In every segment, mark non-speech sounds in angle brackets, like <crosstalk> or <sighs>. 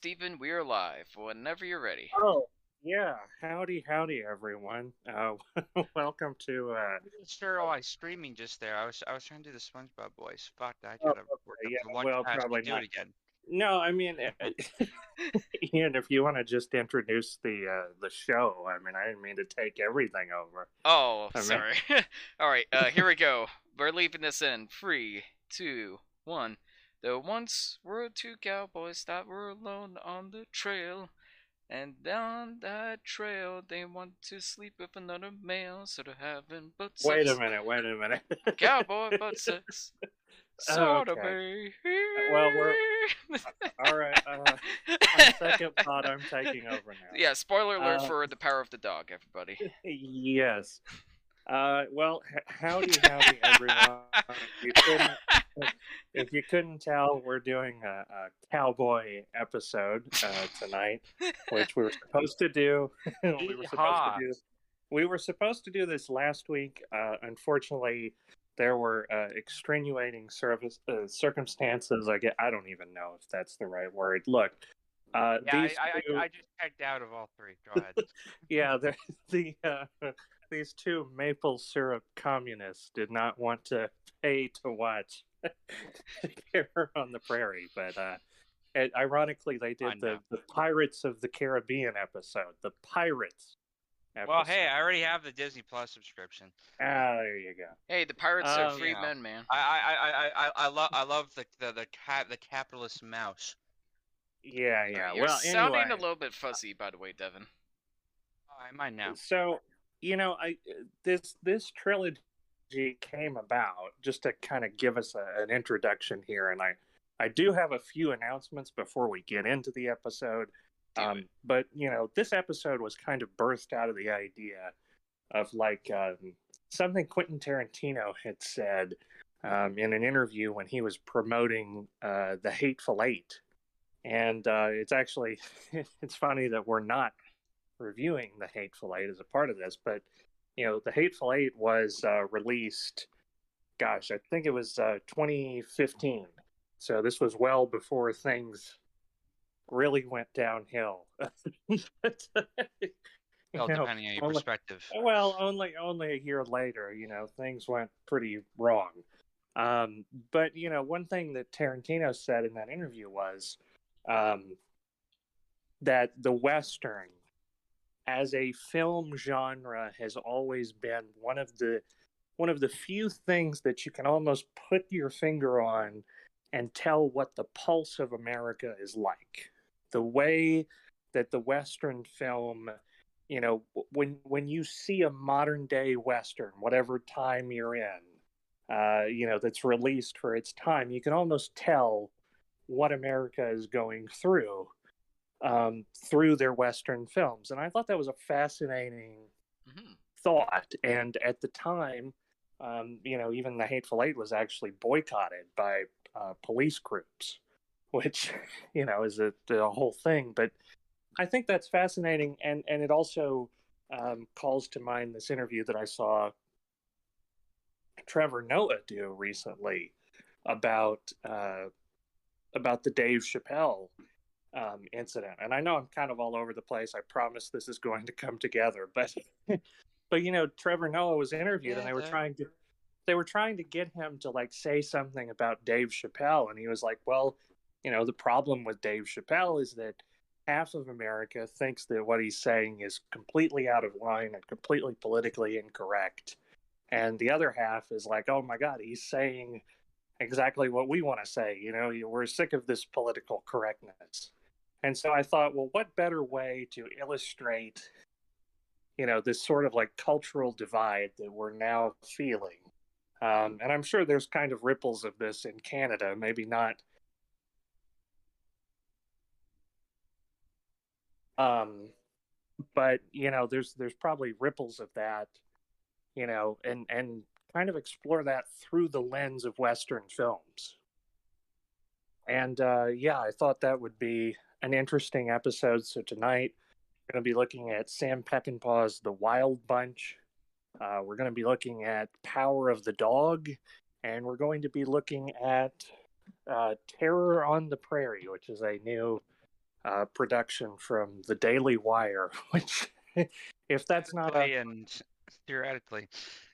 Stephen, we're live whenever you're ready. Oh, yeah. Howdy, howdy, everyone. Uh, <laughs> welcome to. Uh, I wasn't sure why streaming just there. I was I was trying to do the SpongeBob voice. Fuck, I Oh, gotta okay, yeah, the one well, probably to do not. it again. no, I mean, uh, <laughs> Ian, if you want to just introduce the uh, the show, I mean, I didn't mean to take everything over. Oh, I mean- sorry. <laughs> All right, uh, here we go. We're leaving this in three, two, one. There once were two cowboys that were alone on the trail. And down that trail, they want to sleep with another male, so they're having butt sex. Wait a minute, wait a minute. Cowboy butt sex. Sort <laughs> of okay. Well, we're- All right. Uh, on second thought, I'm taking over <laughs> now. yeah, spoiler alert Uh, for the power of the dog, everybody. <laughs> Yes. Uh, well, howdy, howdy, everyone. If you couldn't, <laughs> if you couldn't tell, we're doing a, a cowboy episode uh, tonight, which we were supposed to do. <laughs> we were supposed to do. We were supposed to do this last week. Uh, unfortunately, there were uh, extenuating service uh, circumstances. I get. I don't even know if that's the right word. Look, uh, Yeah, these I, I, two- I, I just checked out of all three. Go ahead. <laughs> yeah, the the uh, these two maple syrup communists did not want to pay to watch <laughs> Terror on the Prairie, but uh, and ironically, they did the, the Pirates of the Caribbean episode. The Pirates. Episode. well, hey, I already have the Disney Plus subscription. ah, there you go. Hey, the pirates are Um, free yeah. men, man. I I I I I, I love I love the the the cat the capitalist mouse. Yeah, yeah. You're well, sounding anyway, a little bit fuzzy, by the way, Devon. Oh, I might now. So, you know, I this this trilogy came about just to kind of give us a, an introduction here, and I I do have a few announcements before we get into the episode. Um, but you know, this episode was kind of birthed out of the idea of like um, something Quentin Tarantino had said um, in an interview when he was promoting uh, the Hateful Eight, and uh, it's actually <laughs> it's funny that we're not reviewing the Hateful Eight as a part of this, but you know, the Hateful Eight was uh, released. Gosh, I think it was uh, 2015. So this was well before things really went downhill. <laughs> You Well, know, depending on your only- perspective. well, only only a year later, you know, things went pretty wrong. Um, but you know, one thing that Tarantino said in that interview was um, that the western, as a film genre, has always been one of the one of the few things that you can almost put your finger on and tell what the pulse of America is like. The way that the western film you know when when you see a modern day western whatever time you're in uh you know that's released for its time you can almost tell what america is going through um through their western films. And i thought that was a fascinating hmm thought. And at the time um you know even the hateful eight was actually boycotted by uh, police groups <laughs> which you know is a, the whole thing. But I think that's fascinating, and and it also um, calls to mind this interview that I saw Trevor Noah do recently about uh, about the Dave Chappelle um, incident. And I know I'm kind of all over the place. I promise this is going to come together, <laughs> but but you know, Trevor Noah was interviewed, and they were trying to they were trying to get him to like say something about Dave Chappelle, and he was like, well. You know, the problem with Dave Chappelle is that half of America thinks that what he's saying is completely out of line and completely politically incorrect. And the other half is like, oh my God, he's saying exactly what we want to say. You know, we're sick of this political correctness. And so I thought, well, what better way to illustrate, you know, this sort of like cultural divide that we're now feeling? Um, and I'm sure there's kind of ripples of this in Canada, maybe not um but you know there's there's probably ripples of that you know and and kind of explore that through the lens of western films and uh yeah i thought that would be an interesting episode so tonight we're going to be looking at sam peckinpah's the wild bunch. Uh, we're going to be looking at power of the dog and we're going to be looking at uh, terror on the prairie which is a new uh, production from the Daily Wire, <laughs> which, if that's not a, and theoretically,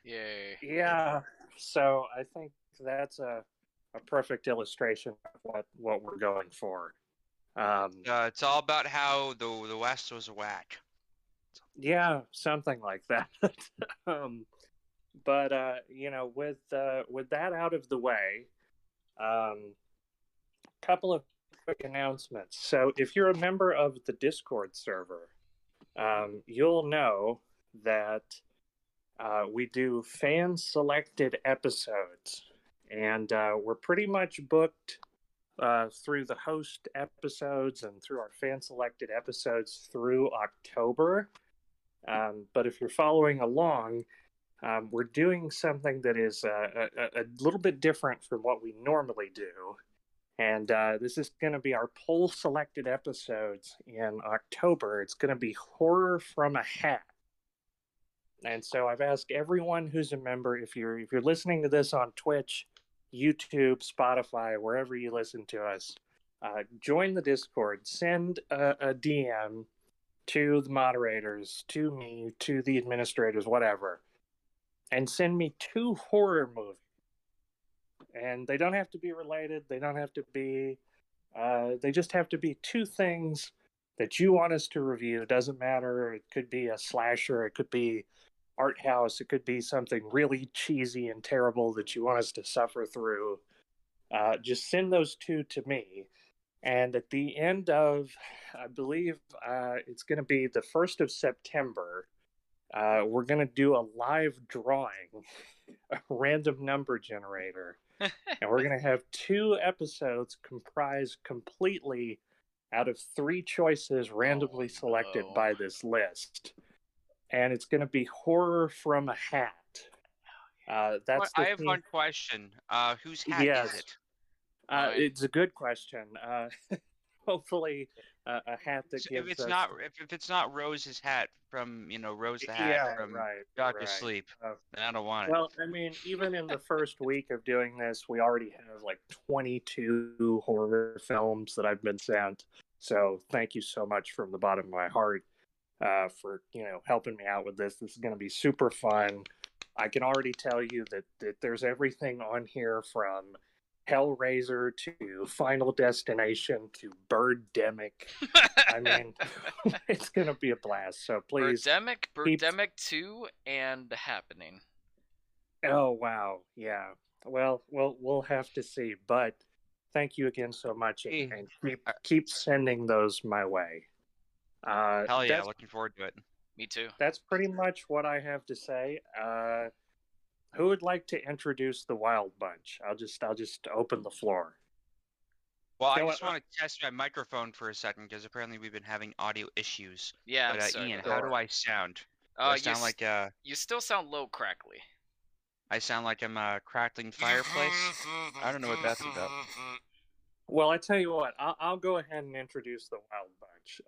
yeah, yeah, so I think that's a, a perfect illustration of what, what we're going for. Um, uh, it's all about how the the West was whack. yeah, something like that. <laughs> um, but uh, you know, with uh, with that out of the way, um, couple of quick announcements. So, if you're a member of the Discord server, um, you'll know that uh, we do fan selected episodes, and uh, we're pretty much booked uh, through the host episodes and through our fan selected episodes through October. Um, but if you're following along, um, we're doing something that is uh, a, a little bit different from what we normally do. And uh, this is going to be our poll selected episodes in October. It's going to be horror from a hat. And so I've asked everyone who's a member if you're if you're listening to this on Twitch, YouTube, Spotify, wherever you listen to us, uh, join the Discord. Send a, a DM to the moderators, to me, to the administrators, whatever, and send me two horror movies. And they don't have to be related. They don't have to be. Uh, they just have to be two things that you want us to review. It doesn't matter. It could be a slasher. It could be art house. It could be something really cheesy and terrible that you want us to suffer through. Uh, just send those two to me. And at the end of, I believe uh, it's going to be the 1st of September, uh, we're going to do a live drawing, a random number generator. and we're going to have two episodes comprised completely out of three choices <laughs> randomly Oh, selected by this list. And it's going to be horror from a hat. Uh, that's What- the I have theme. one question. Uh, whose hat Yes. is it? Uh, Alright. it's a good question. Uh, <laughs> hopefully, uh, a hat that So gives if it's us- not if, if it's not Rose's hat from you know Rose the Hat yeah, from right, Doctor right. Sleep, Uh, then I don't want it. Well, I mean, even in the first week of doing this, we already have like 22 horror films that I've been sent. So thank you so much from the bottom of my heart uh, for you know helping me out with this. This is going to be super fun. I can already tell you that, that there's everything on here from Hellraiser to Final Destination to Birdemic. I mean, <laughs> <laughs> it's going to be a blast. So please, Birdemic, keep- Birdemic 2, and The Happening. Oh wow, yeah. Well, we'll we'll have to see, but thank you again so much, and, Hey, and keep keep sending those my way. Uh, Hell yeah, looking forward to it. Me too. that's pretty much what I have to say. Uh, who would like to introduce the Wild Bunch? I'll just I'll just open the floor. Well, You know I what, just want to test my microphone for a second because apparently we've been having audio issues. Yeah, but uh, sorry Ian, how do I sound? Do Uh, I you, sound like uh, you still sound low crackly. I sound like I'm a crackling fireplace. I don't know what that's about. Well, I tell you what, I'll, I'll go ahead and introduce the Wild Bunch.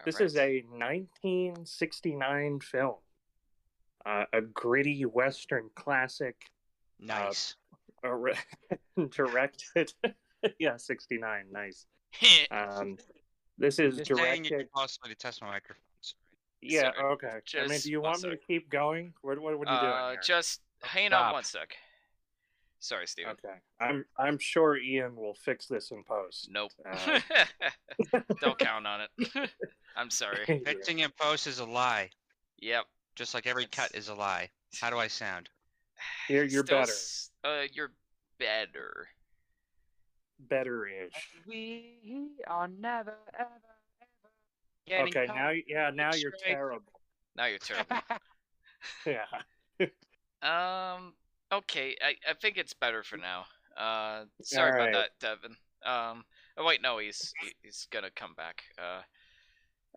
Uh, This is a 1969 film, uh, a gritty Western classic, Nice. <laughs> uh, re- <laughs> directed. <laughs> yeah, 69, nice. Um, this is just saying you directed. possibly test my microphones. Yeah, Sorry. okay. I mean, do you want me to keep going? What, what, what are you doing? uh, here? just hang on Stop. one sec. Sorry, Stephen. Okay, I'm I'm sure Ian will fix this in post. Nope. Uh, <laughs> Don't <laughs> count on it. <laughs> I'm sorry. Fixing in post is a lie, Yep. just like every cut is a lie. How do I sound? <sighs> You're you're Still better, Uh, you're better. better-ish. We are never ever ever getting Okay, now yeah, now you're straight. terrible. Now you're terrible. Yeah. Um. Okay. I, I think it's better for now. Uh. Sorry Alright. about that, Devon. Um. Oh wait, no. He's he's gonna come back. Uh.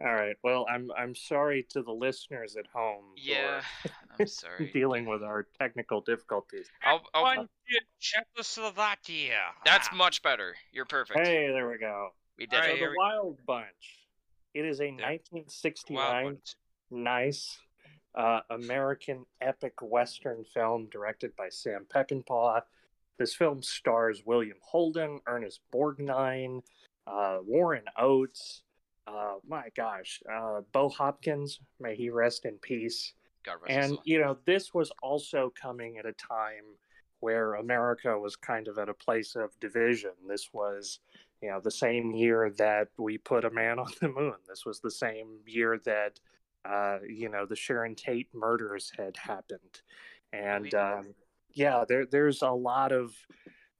All right. Well, I'm I'm sorry to the listeners at home. Yeah. are I'm <laughs> sorry. dealing with our technical difficulties. I'll, I'll, One Czechoslovakia. that's Ah. much better. You're perfect. Hey, there we go. We did Alright, so it. here the we- Wild Bunch. It is a Wild 1969 nice uh, American epic Western film directed by Sam Peckinpah. This film stars William Holden, Ernest Borgnine, uh, Warren Oates. Uh, my gosh, uh, Bo Hopkins, may he rest in peace. God rest And you know, this was also coming at a time where America was kind of at a place of division. This was, you know, the same year that we put a man on the moon. This was the same year that, uh, you know, the Sharon Tate murders had happened, and um, yeah, there there's a lot of,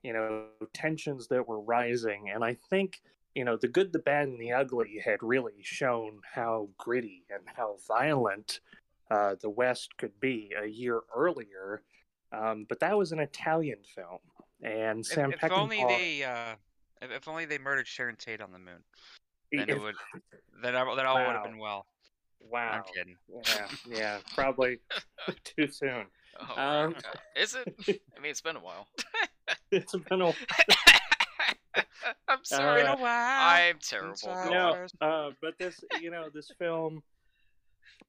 you know, tensions that were rising, and I think. You know, the good, the bad, and the ugly had really shown how gritty and how violent uh, the West could be a year earlier. Um, but that was an Italian film, and If, Sam if only they, uh, if, if only they murdered Sharon Tate on the moon, then if- it would, then I, then all would have been well. Wow, I'm kidding. yeah, <laughs> yeah, probably <laughs> too soon. Oh, um. Is it? <laughs> I mean, it's been a while. it's been a. while. I'm sorry. Uh, I'm terrible. Inside Go no, uh, but this, you know, this film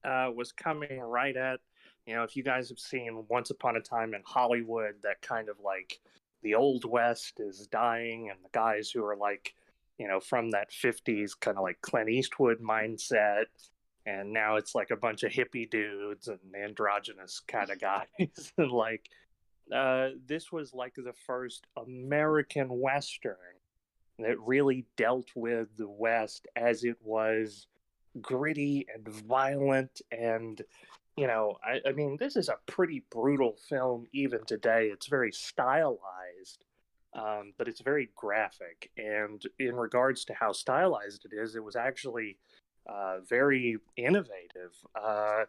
uh, was coming right at, you know, if you guys have seen Once Upon a Time in Hollywood, that kind of like the old West is dying, and the guys who are like, you know, from that 50s kind of like Clint Eastwood mindset. And now it's like a bunch of hippie dudes and androgynous kind of <laughs> guys. <laughs> and like, uh, this was like the first American Western that really dealt with the West as it was gritty and violent. And, you know, I, I mean, this is a pretty brutal film even today. It's very stylized, um, but it's very graphic. And in regards to how stylized it is, it was actually uh, very innovative. Uh,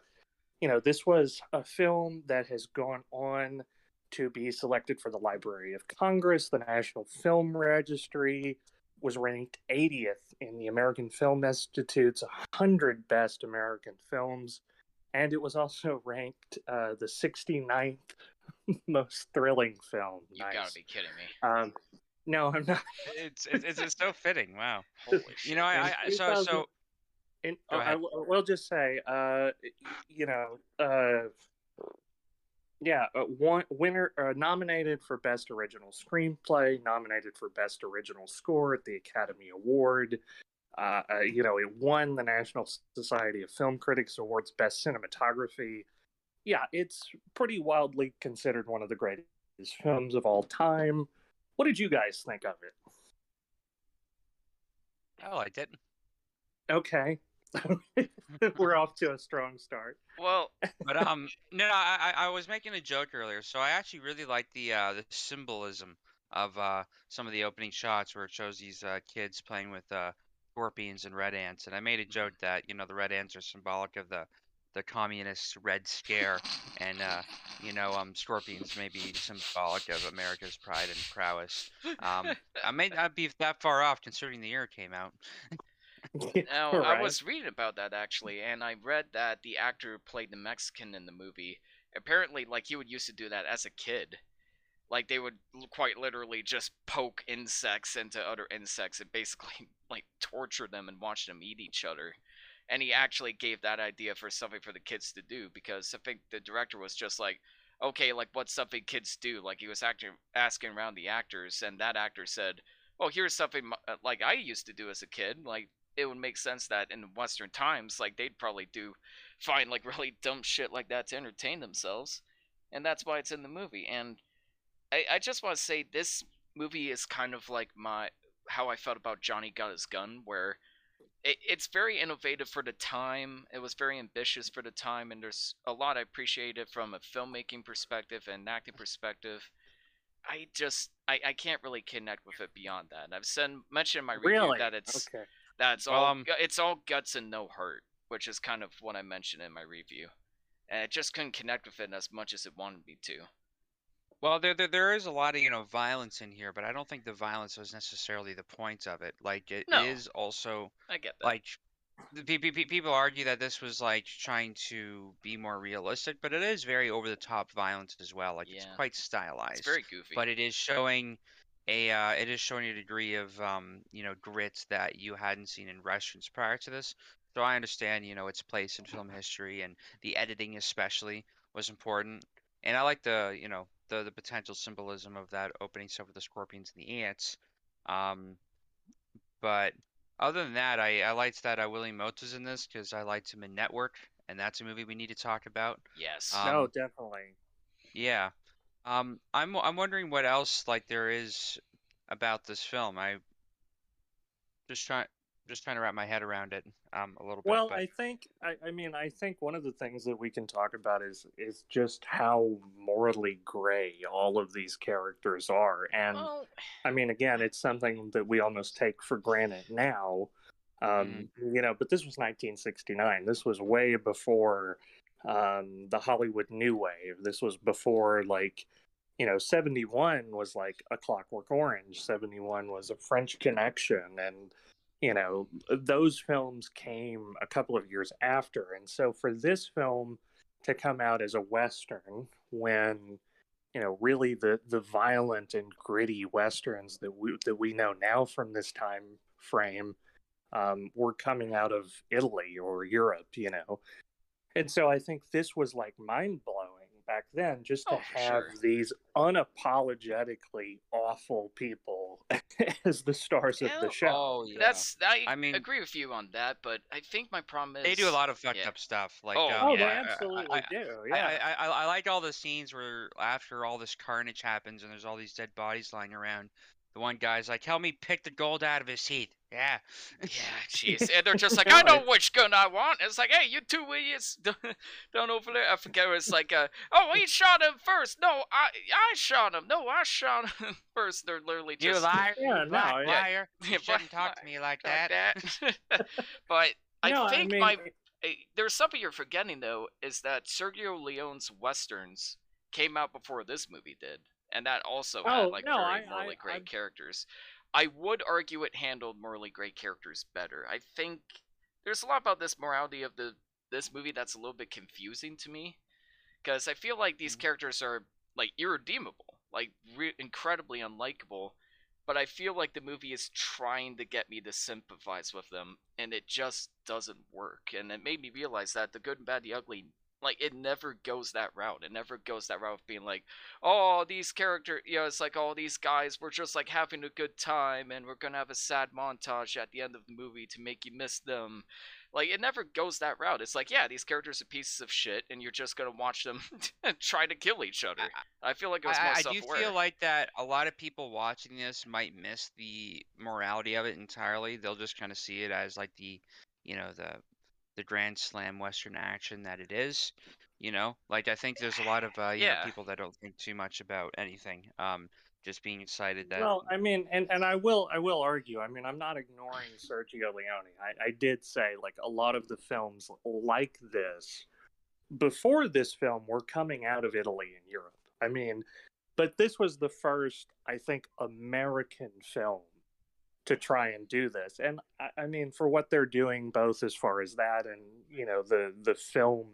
you know, this was a film that has gone on to be selected for the Library of Congress, the National Film Registry, was ranked 80th in the American Film Institute's 100 Best American Films, and it was also ranked uh, the 69th <laughs> most thrilling film. You gotta be kidding me. Um, no, I'm not. It's, it's it's it's so fitting. Wow. Holy <laughs> You know, I, I I- so so And I, will- will just say, uh, you know, uh, yeah, uh, one winner uh, nominated for best original screenplay, nominated for best original score at the Academy Award. Uh, uh, you know, it won the National Society of Film Critics Awards best cinematography. Yeah, it's pretty wildly considered one of the greatest films of all time. What did you guys think of it? oh, I didn't. Okay. <laughs> We're off to a strong start. Well, But um, no, no, I I I was making a joke earlier. So I actually really like the uh the symbolism of uh some of the opening shots where it shows these uh kids playing with uh scorpions and red ants, and I made a joke that you know the red ants are symbolic of the the communist red scare, and uh you know um scorpions may be symbolic of America's pride and prowess. Um, I may not be that far off considering the year it came out. <laughs> <laughs> <laughs> Now, I was reading about that actually, and I read that the actor who played the Mexican in the movie, apparently, like, he would used to do that as a kid. Like, they would quite literally just poke insects into other insects and basically, <laughs> like, torture them and watch them eat each other. And he actually gave that idea for something for the kids to do because I think the director was just like, okay, like, what's something kids do? Like, he was acting, asking around the actors, and that actor said, well, here's something uh, like I used to do as a kid. Like, it would make sense that in Western times, like they'd probably do find like <laughs> really dumb shit like that to entertain themselves, and that's why it's in the movie. And I, I just want to say this movie is kind of like my how I felt about Johnny Got His Gun, where it, it's very innovative for the time. It was very ambitious for the time, and there's a lot I appreciate it from a filmmaking perspective and acting perspective. I just I, I can't really connect with it beyond that. And I've said mentioned in my review Really? that it's okay. That's all. um, it's all guts and no heart, which is kind of what I mentioned in my review, and it just couldn't connect with it as much as it wanted me to. Well, there, there there is a lot of you know violence in here, but I don't think the violence was necessarily the point of it. Like it is No. also I get that. like people argue that this was like trying to be more realistic, but it is very over the top violence as well. Like it's quite stylized, it's very goofy. but it is showing a uh, it is showing a degree of um, you know grit that you hadn't seen in westerns prior to this. So I understand you know its place in film history and the editing especially was important, and I like the you know the the potential symbolism of that opening stuff with the scorpions and the ants. Um, But other than that, I, I liked that uh, William Holden's in this because I liked him in Network, and that's a movie we need to talk about. Yes. Um, no, definitely. Yeah. Um, I'm I'm wondering what else like there is about this film. I just trying just trying to wrap my head around it um a little bit. Well, but- I think I, I mean I think one of the things that we can talk about is is just how morally gray all of these characters are, and well, I mean again it's something that we almost take for granted now, um, you know. But this was 1969. This was way before um, the Hollywood New Wave. This was before like you know 71 was like a Clockwork Orange. 71 was a French Connection, and you know those films came a couple of years after and so for this film to come out as a western when you know really the the violent and gritty westerns that we that we know now from this time frame um, were coming out of Italy or Europe you know and so I think this was like mind blowing back then just to Oh, have sure. these unapologetically awful people <laughs> as the stars of the show Oh yeah. that's I, I mean- agree with you on that, but I think my problem is they do a lot of fucked yeah. up stuff. Like Oh, um, Oh, yeah, they I- I- absolutely I, do. I, Yeah. I, I, I like all the scenes where after all this carnage happens and there's all these dead bodies lying around, the one guy's like, "Help me pick the gold out of his teeth." Yeah. Yeah, <laughs> jeez. And they're just <laughs> like, I know which gun I want. It's like, hey, you two idiots, <laughs> don't, don't over there. I forget. It's like, uh, oh, he shot him first. No, I, I shot him. No, I shot him first. They're literally You just liar! Yeah, you no, black yeah. liar! You Yeah, shouldn't talk to me like like that. that. but I No, think mean, my eh, there's something you're forgetting though is that Sergio Leone's westerns came out before this movie did, and that also Oh, had like no, very I- morally I- great I'm- characters. I would argue it handled morally great characters better. I think there's a lot about this morality of the this movie that's a little bit confusing to me because I feel like these Mhm. characters are like irredeemable, like re- incredibly unlikable. But I feel like the movie is trying to get me to sympathize with them, and it just doesn't work. And it made me realize that the good and bad, the ugly, like it never goes that route. It never goes that route of being like, oh, these characters, you know, it's like all these guys were just like having a good time, and we're gonna have a sad montage at the end of the movie to make you miss them. Like it never goes that route. It's like, yeah, these characters are pieces of shit, and you're just gonna watch them <laughs> try to kill each other. I feel like it was more I, I do feel like that a lot of people watching this might miss the morality of it entirely. They'll just kind of see it as like the, you know, the the grand slam western action that it is. You know, like I think there's a lot of uh, you Yeah. know people that don't think too much about anything. Um, just being excited that. Well, I mean, and, and I will I will argue. I mean, I'm not ignoring Sergio Leone. I, I did say like a lot of the films like this before this film were coming out of Italy and Europe. I mean, but this was the first, I think, American film to try and do this. And I, I mean, for what they're doing, both as far as that and you know the the film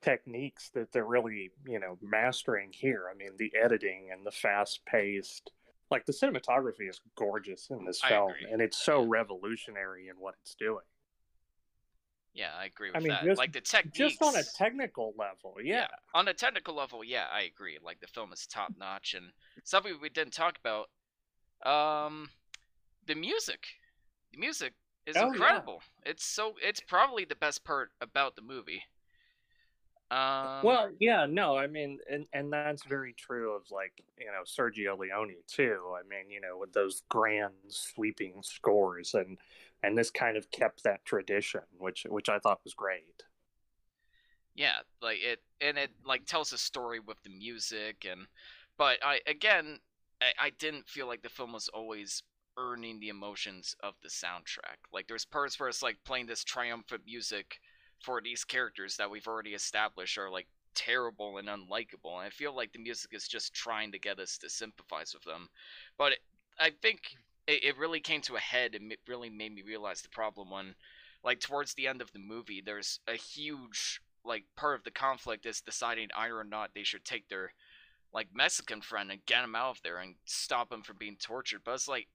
techniques that they're really you know mastering here. I mean, the editing and the fast paced. Like the cinematography is gorgeous in this I film, agree. and it's so revolutionary in what it's doing. Yeah, I agree with I mean, that. just- like the techniques. Just on a technical level, yeah. On a technical level, yeah, I agree. Like the film is top notch, and something we didn't talk about. Um, the music. The music is Oh, yeah. incredible. It's so. It's probably the best part about the movie. Um, well, yeah, no, I mean, and and that's very true of like you know Sergio Leone too. I mean, you know, with those grand sweeping scores, and and this kind of kept that tradition, which which I thought was great. yeah, like it, and it like tells a story with the music, and but I again, I, I didn't feel like the film was always earning the emotions of the soundtrack. Like there's parts where it's like playing this triumphant music for these characters that we've already established are like terrible and unlikable. And I feel like the music is just trying to get us to sympathize with them. But it, I think it, it really came to a head and it really made me realize the problem when, like, towards the end of the movie, there's a huge, like, part of the conflict is deciding either or not they should take their, like, Mexican friend and get him out of there and stop him from being tortured. But it's like,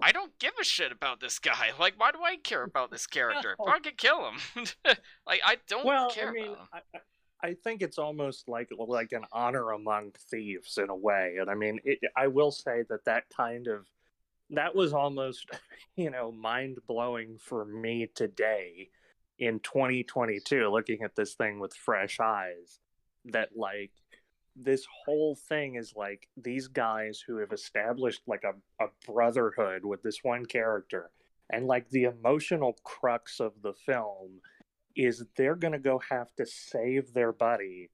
I don't give a shit about this guy. <laughs> Like, why do I care about this character? No. I could kill him. <laughs> like, I don't well, care I mean, about him. I, I- I think it's almost like like an honor among thieves in a way, and I mean, it, I will say that that kind of that was almost <laughs> you know mind blowing for me today in 2022 looking at this thing with fresh eyes that like this whole thing is like these guys who have established like a, a brotherhood with this one character and like the emotional crux of the film is they're going to go have to save their buddy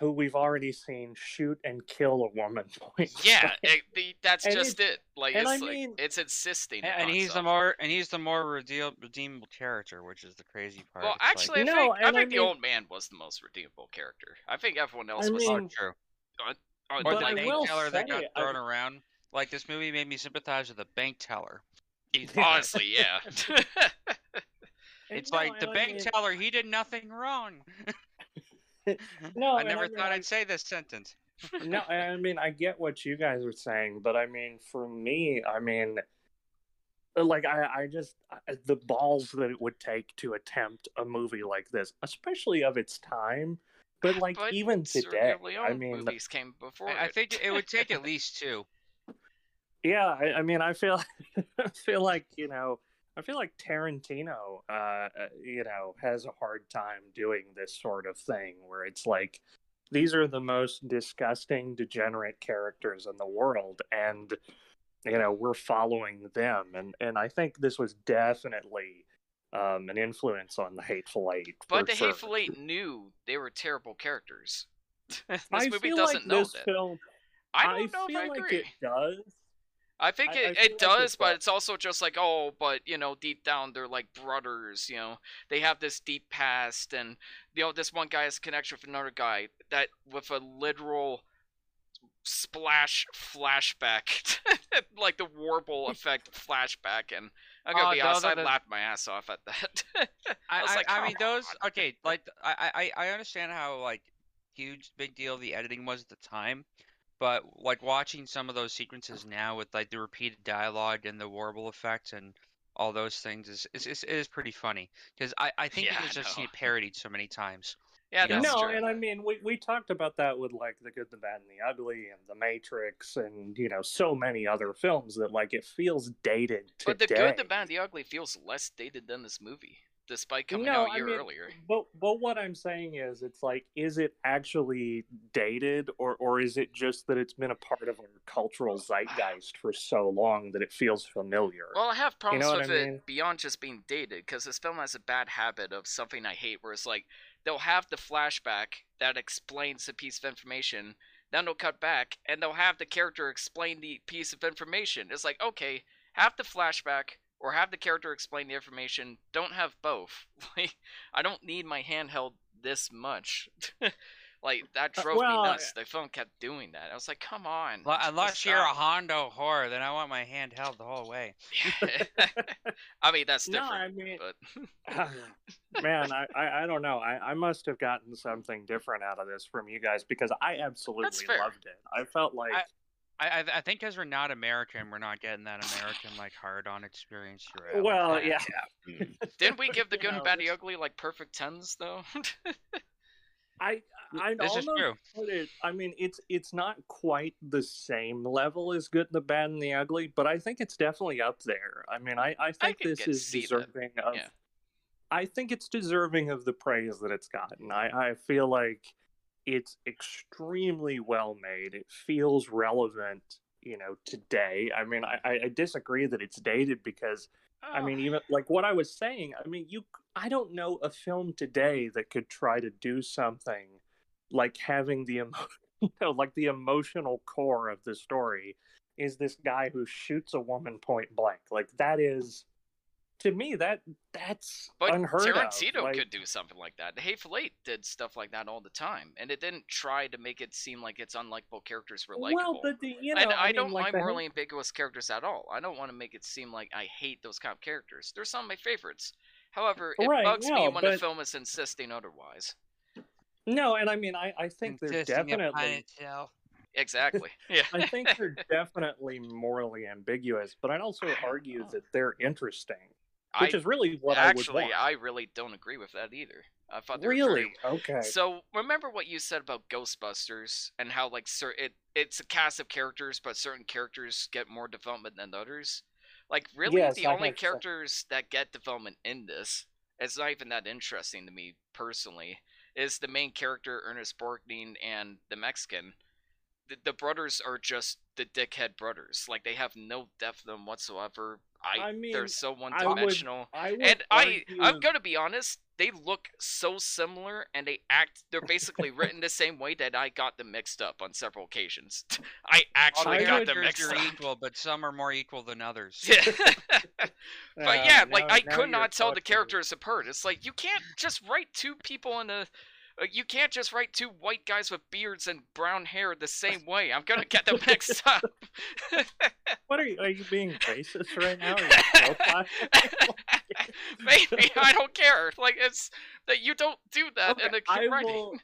who we've already seen shoot and kill a woman <laughs> point Yeah, it, the, that's And just it. Like and it's I like mean- it's insisting. And, and on he's the more and he's the more redeem, redeemable character, which is the crazy part. Well, It's like- actually, I No, think I and I think the mean- old man was the most redeemable character. I think everyone else I was oh, mean- true. uh, Or but the I bank will teller that got say, I- thrown around. Like this movie made me sympathize with the bank teller. <laughs> Honestly, yeah. <laughs> It's no, like the I bank mean- teller, he did nothing wrong. <laughs> no I never mean, thought I- I'd say this sentence. <laughs> no, I mean I get what you guys are saying, but I mean for me, I mean uh, like I, I just I- the balls that it would take to attempt a movie like this, especially of its time, but <laughs> like But even today, I mean, movies came before. I, I think it would take at least two. yeah, I, I mean I feel I feel like you know I feel like Tarantino, uh, uh, you know, has a hard time doing this sort of thing where it's like these are the most disgusting, degenerate characters in the world, and you know we're following them, and and I think this was definitely um, an influence on the Hateful Eight. But the sure. Hateful Eight knew they were terrible characters. <laughs> this I movie feel doesn't like know this that. film. I don't know feel if I like agree. it does. I think it, I it feel like does, but it's also just like, oh, but you know, deep down they're like brothers, you know. They have this deep past and you know, this one guy has a connection with another guy that with a literal splash flashback <laughs> like the warble <laughs> effect flashback and I'm gonna Oh, be honest, I laughed my ass off at that. <laughs> I, was I, like, I mean, "Come those on." okay. Like, I, I, I understand how like huge, big deal the editing was at the time, but like watching some of those sequences oh. now with like the repeated dialogue and the warble effect and all those things is is is, is pretty funny because I, I <laughs> think Yeah, you I can just see it parodied so many times. yeah, Yeah. that's no, true. and I mean, we, we talked about that with like The Good, the Bad, and the Ugly, and The Matrix, and you know, so many other films that like it feels dated today. But the good, the bad, and the ugly feels less dated than this movie, despite coming No, out a I year mean, earlier. But but what I'm saying is, it's like, is it actually dated, or or is it just that it's been a part of our cultural zeitgeist for so long that it feels familiar? Well, I have problems know with I it beyond just being dated, because this film has a bad habit of something I hate, where it's like they'll have the flashback that explains a piece of information, then they'll cut back, and they'll have the character explain the piece of information. It's like, okay, have the flashback or have the character explain the information. Don't have both. <laughs> Like, I don't need my handheld this much. <laughs> like that Uh, drove well, me nuts. The film kept doing that. I was like, come on. Well, just unless you're a stop. Hondo horror, then I want my hand held the whole way. <laughs> I mean, that's No. I mean- but Man, I, I, I don't know. I, I must have gotten something different out of this from you guys because I absolutely loved it. I felt like I, I, I think because we're not American, we're not getting that American like hard-on experience you're well, at. yeah. Hmm. <laughs> didn't we give the good and bad, and the ugly like perfect tens though? I I This is true. put it. I mean, it's it's not quite the same level as Good, the Bad, and the Ugly, but I think it's definitely up there. I mean, I I think could this is see that. deserving of. Yeah. I think it's deserving of the praise that it's gotten. I I feel like it's extremely well made. It feels relevant, you know, today. I mean, I I I disagree that it's dated because I Oh, mean, even like what I was saying, I mean, you, I don't know a film today that could try to do something like having the, emo- <laughs> you know, like the emotional core of the story is this guy who shoots a woman point blank. Like that is, to me, that that's but unheard Tarantino of. Like, could do something like that. The Hateful Eight did stuff like that all the time, and it didn't try to make it seem like its unlikable characters were likable. well, but the, you know, and I, mean, don't like mind the- morally ambiguous characters at all. I don't want to make it seem like I hate those kind of characters. They're some of my favorites. However, it Right, bugs me no, when a film is insisting otherwise. No, and I mean, I, I think they're definitely itself. Exactly. <laughs> Yeah. I think they're <laughs> definitely morally ambiguous, but I'd also argue know. <sighs> that they're interesting, I which is really what actually I would want. I really don't agree with that either. I thought really okay. So remember what you said about Ghostbusters and how like cer- it it's a cast of characters, but certain characters get more development than others. Like really, Yes, the I only characters that get development in this, it's not even that interesting to me personally, is the main character Ernest Borgnine and the Mexican. The, the brothers are just the dickhead brothers. Like they have no depth to them whatsoever. I, I mean, they're so one-dimensional. I and I, I'm gonna be honest, they look so similar, and they act. They're basically <laughs> written the same way that I got them mixed up on several occasions. <laughs> I actually the got them characters mixed are up. equal, but some are more equal than others. Yeah. <laughs> but Uh, yeah, like now- I now could not tell the talking- characters apart. It's like you can't just write two people in a. uh, You can't just write two white guys with beards and brown hair the <laughs> same way. I'm gonna get them mixed <laughs> up. What are you? Are you being racist right now? Are you <laughs> profiling? Maybe I don't care. Like it's that you don't do that in Okay, a I kid writing. will.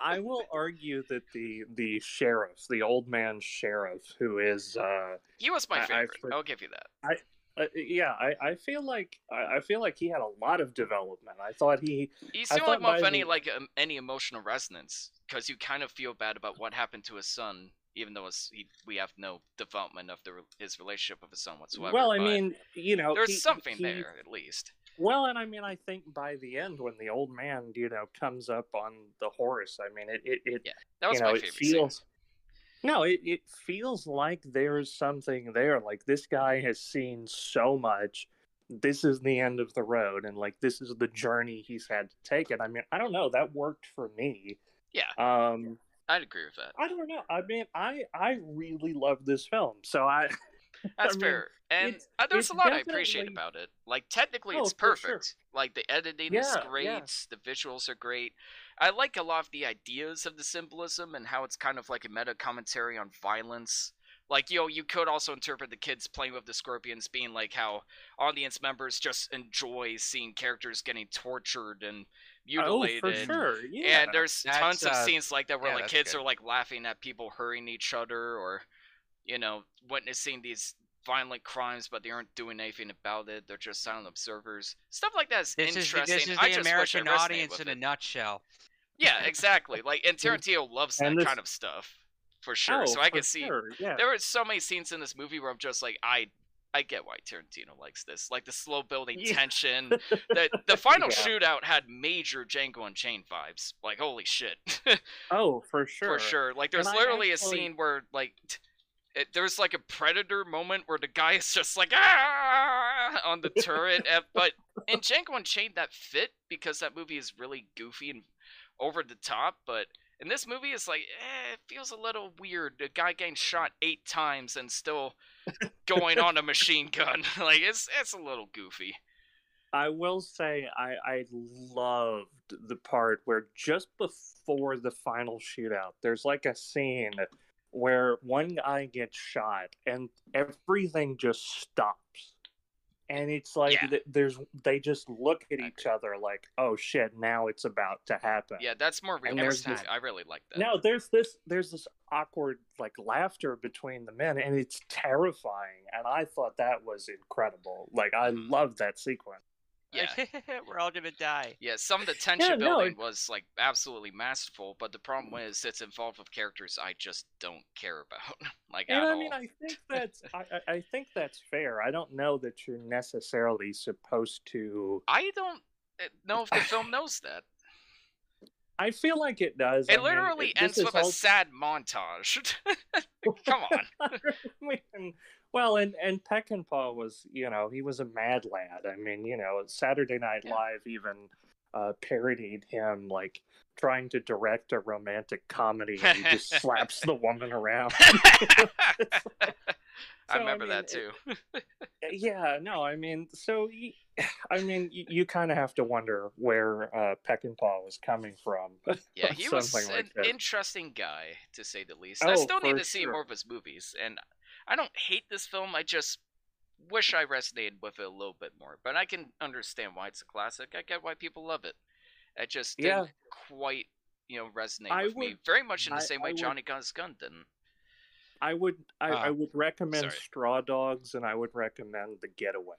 I will argue that the the sheriff, the old man sheriff, who is, uh, He was my I- I favorite. I'll give you that. Uh yeah, I, I feel like I, I feel like he had a lot of development. I thought he, the only thought one with any like um, any emotional resonance because you kind of feel bad about what happened to his son, even though it's, he, we have no development of the his relationship with his son whatsoever. well, I mean, you know, there's he- something he- there at least. Well, and I mean, I think by the end, when the old man, you know, comes up on the horse, I mean, it, it, it Yeah, That was you know, my it favorite scene. No, it, it feels like there's something there. Like this guy has seen so much. This is the end of the road, and like this is the journey he's had to take. And I mean, I don't know. That worked for me. Yeah. Um, I'd agree with that. I don't know. I mean, I I really love this film. So I. <laughs> That's mean, fair. And it's- uh, there's it's a lot I appreciate about it. Like technically Oh, it's for sure. perfect. Like the editing is great, yeah. the visuals are great. I like a lot of the ideas of the symbolism and how it's kind of like a meta commentary on violence. Like, yo, you could also interpret the kids playing with the scorpions being like how audience members just enjoy seeing characters getting tortured and mutilated. Oh, mutilated. for sure. Yeah. And there's That's, tons of uh, scenes like that where yeah, like kids good. are like laughing at people hurting each other or you know, witnessing these violent crimes but they aren't doing anything about it. They're just silent observers. Stuff like that is This is interesting. this is I the just American wish I resonated audience with in a nutshell. Yeah, exactly. Like and <laughs> Tarantino loves that this- kind of stuff. For sure. Oh, so I for can see sure, Yeah. there were so many scenes in this movie where I'm just like I I get why Tarantino likes this. Like the slow building Yeah. tension. <laughs> The the final Yeah. shootout had major Django Unchained vibes. Like holy shit. <laughs> Oh, for sure. For sure. Like there's And literally actually- a scene where like t- it, there's like a predator moment where the guy is just like ah on the turret. and- but in Django Unchained that fit because that movie is really goofy and over the top. But in this movie, it's like eh, it feels a little weird. The guy getting shot eight times and still going on a machine gun. <laughs> like it's it's a little goofy. I will say I, I loved the part where just before the final shootout, there's like a scene where one guy gets shot and everything just stops. And it's like Yeah. th- there's they just look at each other like, oh shit, now it's about to happen. Yeah, that's more realistic. this- I really like that. No, there's this there's this awkward like laughter between the men and it's terrifying and I thought that was incredible. Like I Mhm. loved that sequence. Yeah. <laughs> We're all gonna die. Yeah, some of the tension no, building it- was like absolutely masterful, but the problem is it's involved with characters I just don't care about, <laughs> like And at I all. mean, I think <laughs> that's I, I I think that's fair. I don't know that you're necessarily supposed to. I don't uh, know if the film knows that. I feel like it does. I It mean, literally this ends with a sad montage. Come on. I well, and and Peckinpah was, you know, he was a mad lad. I mean, you know, Saturday Night Yeah. Live even uh, parodied him, like trying to direct a romantic comedy, and he just slaps the woman around. <laughs> <laughs> I So, I remember mean, that too. <laughs> yeah, no, I mean, so <sighs> I mean, you, you kind of have to wonder where uh, Peckinpah was coming from. Yeah, he was like an that. interesting guy to say the least. I Oh, still need to see sure. more of his movies, and I don't hate this film. I just wish I resonated with it a little bit more. But I can understand why it's a classic. I get why people love it. It just didn't quite, you know, resonate I with me. Very much in the I- same I way would- Johnny Guns Gun didn't. I would, I, I Ah, would recommend sorry. Straw Dogs, and I would recommend The Getaway.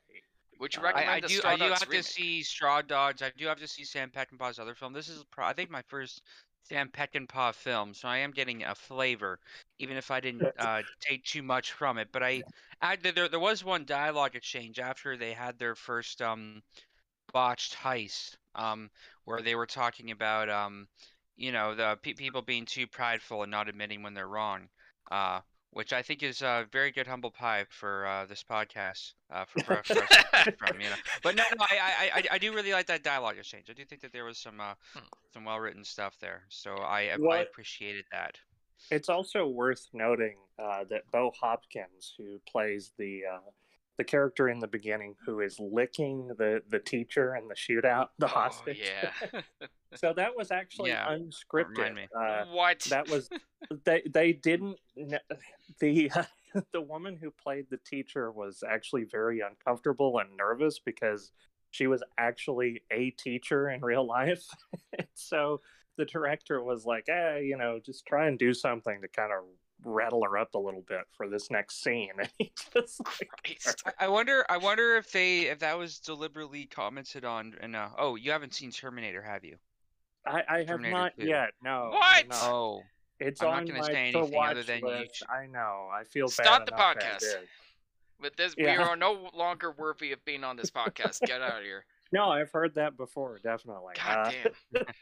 Would you I- I recommend I, I the do. Straw I do have remake? to see Straw Dogs. I do have to see Sam Peckinpah's other film. This is, pro- I think, my first Sam Peckinpah film, so I am getting a flavor, even if I didn't uh, take too much from it. But I, I there there was one dialogue exchange after they had their first um botched heist, um, where they were talking about um, you know, the pe- people being too prideful and not admitting when they're wrong. Uh, which I think is a very good humble pie for uh, this podcast uh, for, for, for us to <laughs> learn from, you know. But no, no, I, I, I, I do really like that dialogue exchange. I do think that there was some uh, Hmm. some well written stuff there, so I I appreciated that. It's also worth noting uh, that Bo Hopkins, who plays the uh, the character in the beginning, who is licking the the teacher in the shootout, the Oh, hostage. yeah. <laughs> so that was actually Yeah, unscripted. Uh, what? that was <laughs> they they didn't <laughs> the the woman who played the teacher was actually very uncomfortable and nervous because she was actually a teacher in real life so the director was like "Hey, you know just try and do something to kind of rattle her up a little bit for this next scene <laughs> and he just like I- <laughs> I wonder I wonder if they if that was deliberately commented on. And uh, oh, you haven't seen Terminator, have you? I, I have Terminator not 2. yet no What? no. Oh, it's I'm not gonna my say anything watch other than you list. should- I know I feel bad Stop the podcast. With But this, we are no longer worthy of being on this <laughs> podcast. Get out of here. No, I've heard that before, definitely. God Uh, damn. <laughs>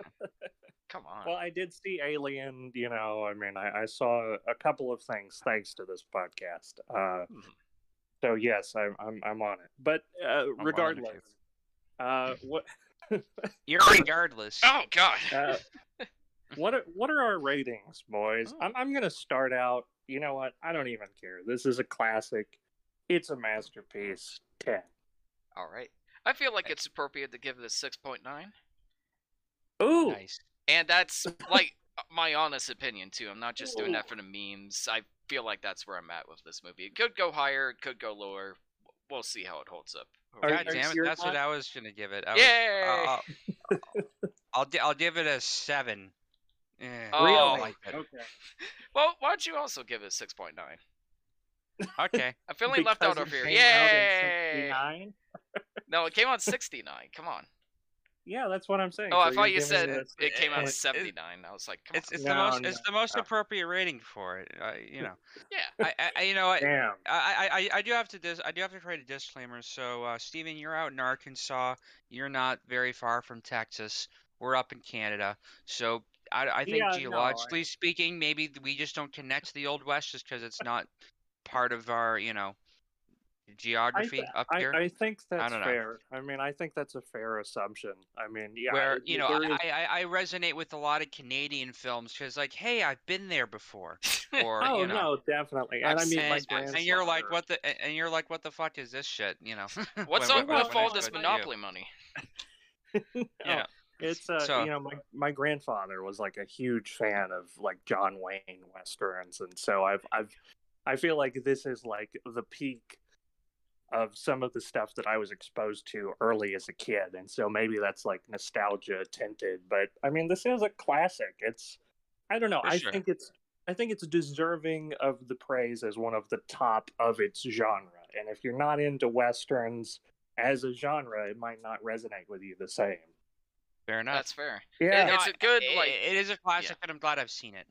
<laughs> Come on. well, I did see Alien. You know, I mean, I, I saw a couple of things thanks to this podcast. Uh, Mhm. so yes, I'm, I'm I'm on it. But uh, on it, regardless, uh, <laughs> what you're regardless. oh God. uh, what are, what are our ratings, boys? Oh. I'm I'm gonna start out. You know what? I don't even care. This is a classic. It's a masterpiece. Ten. All right. I feel like it's appropriate to give it a six point nine, Ooh, Nice. and that's <laughs> like my honest opinion too. I'm not just doing that for the memes. I feel like that's where I'm at with this movie. It could go higher, it could go lower. We'll see how it holds up. Are- God are damn it, you that's what I was gonna give it. I was- Yay! <laughs> I'll, I'll, I'll, I'll give it a seven. Eh, Oh. Really? like. Okay. <laughs> Well, why don't you also give it a six point nine? Okay. I'm <laughs> feeling left out Because over here. came Yay! No, it came out sixty nine. Come on. Yeah, that's what I'm saying. Oh, I thought you're you giving said it it came out it- at it- seventy nine. I was like, come It's on. it's No, the most no, it's the most no. appropriate rating for it. I, you know. <laughs> Yeah. I, I- I you know what. Damn. I, I, I- I do have to dis- I do have to create a disclaimer. So, uh, Stephen, you're out in Arkansas. You're not very far from Texas. We're up in Canada. So, I, I think Yeah, no, geologically speaking, maybe we just don't connect to the Old West just because it's not part of our, you know, geography th- up here. I think that's don't know. fair. I mean, I think that's a fair assumption. I mean, yeah. where you know there is- I, I, I resonate with a lot of Canadian films because like hey I've been there before <laughs> or oh you know no, definitely. And I've I mean, seen my and, and you're like what the and- and you're like what the fuck is this shit you know <laughs> What's when- up when- with when all this showed you. Monopoly money? <laughs> No, Yeah. It's uh, So- you know, my my grandfather was like a huge fan of like John Wayne westerns, and so I've I've I feel like this is like the peak of some of the stuff that I was exposed to early as a kid, and so maybe that's like nostalgia tinted. But I mean, this is a classic. It's I don't know. For I sure. think it's I think it's deserving of the praise as one of the top of its genre. And if you're not into westerns as a genre, it might not resonate with you the same. fair enough That's fair. Yeah. It's a good like. it is a classic and I'm glad I've seen it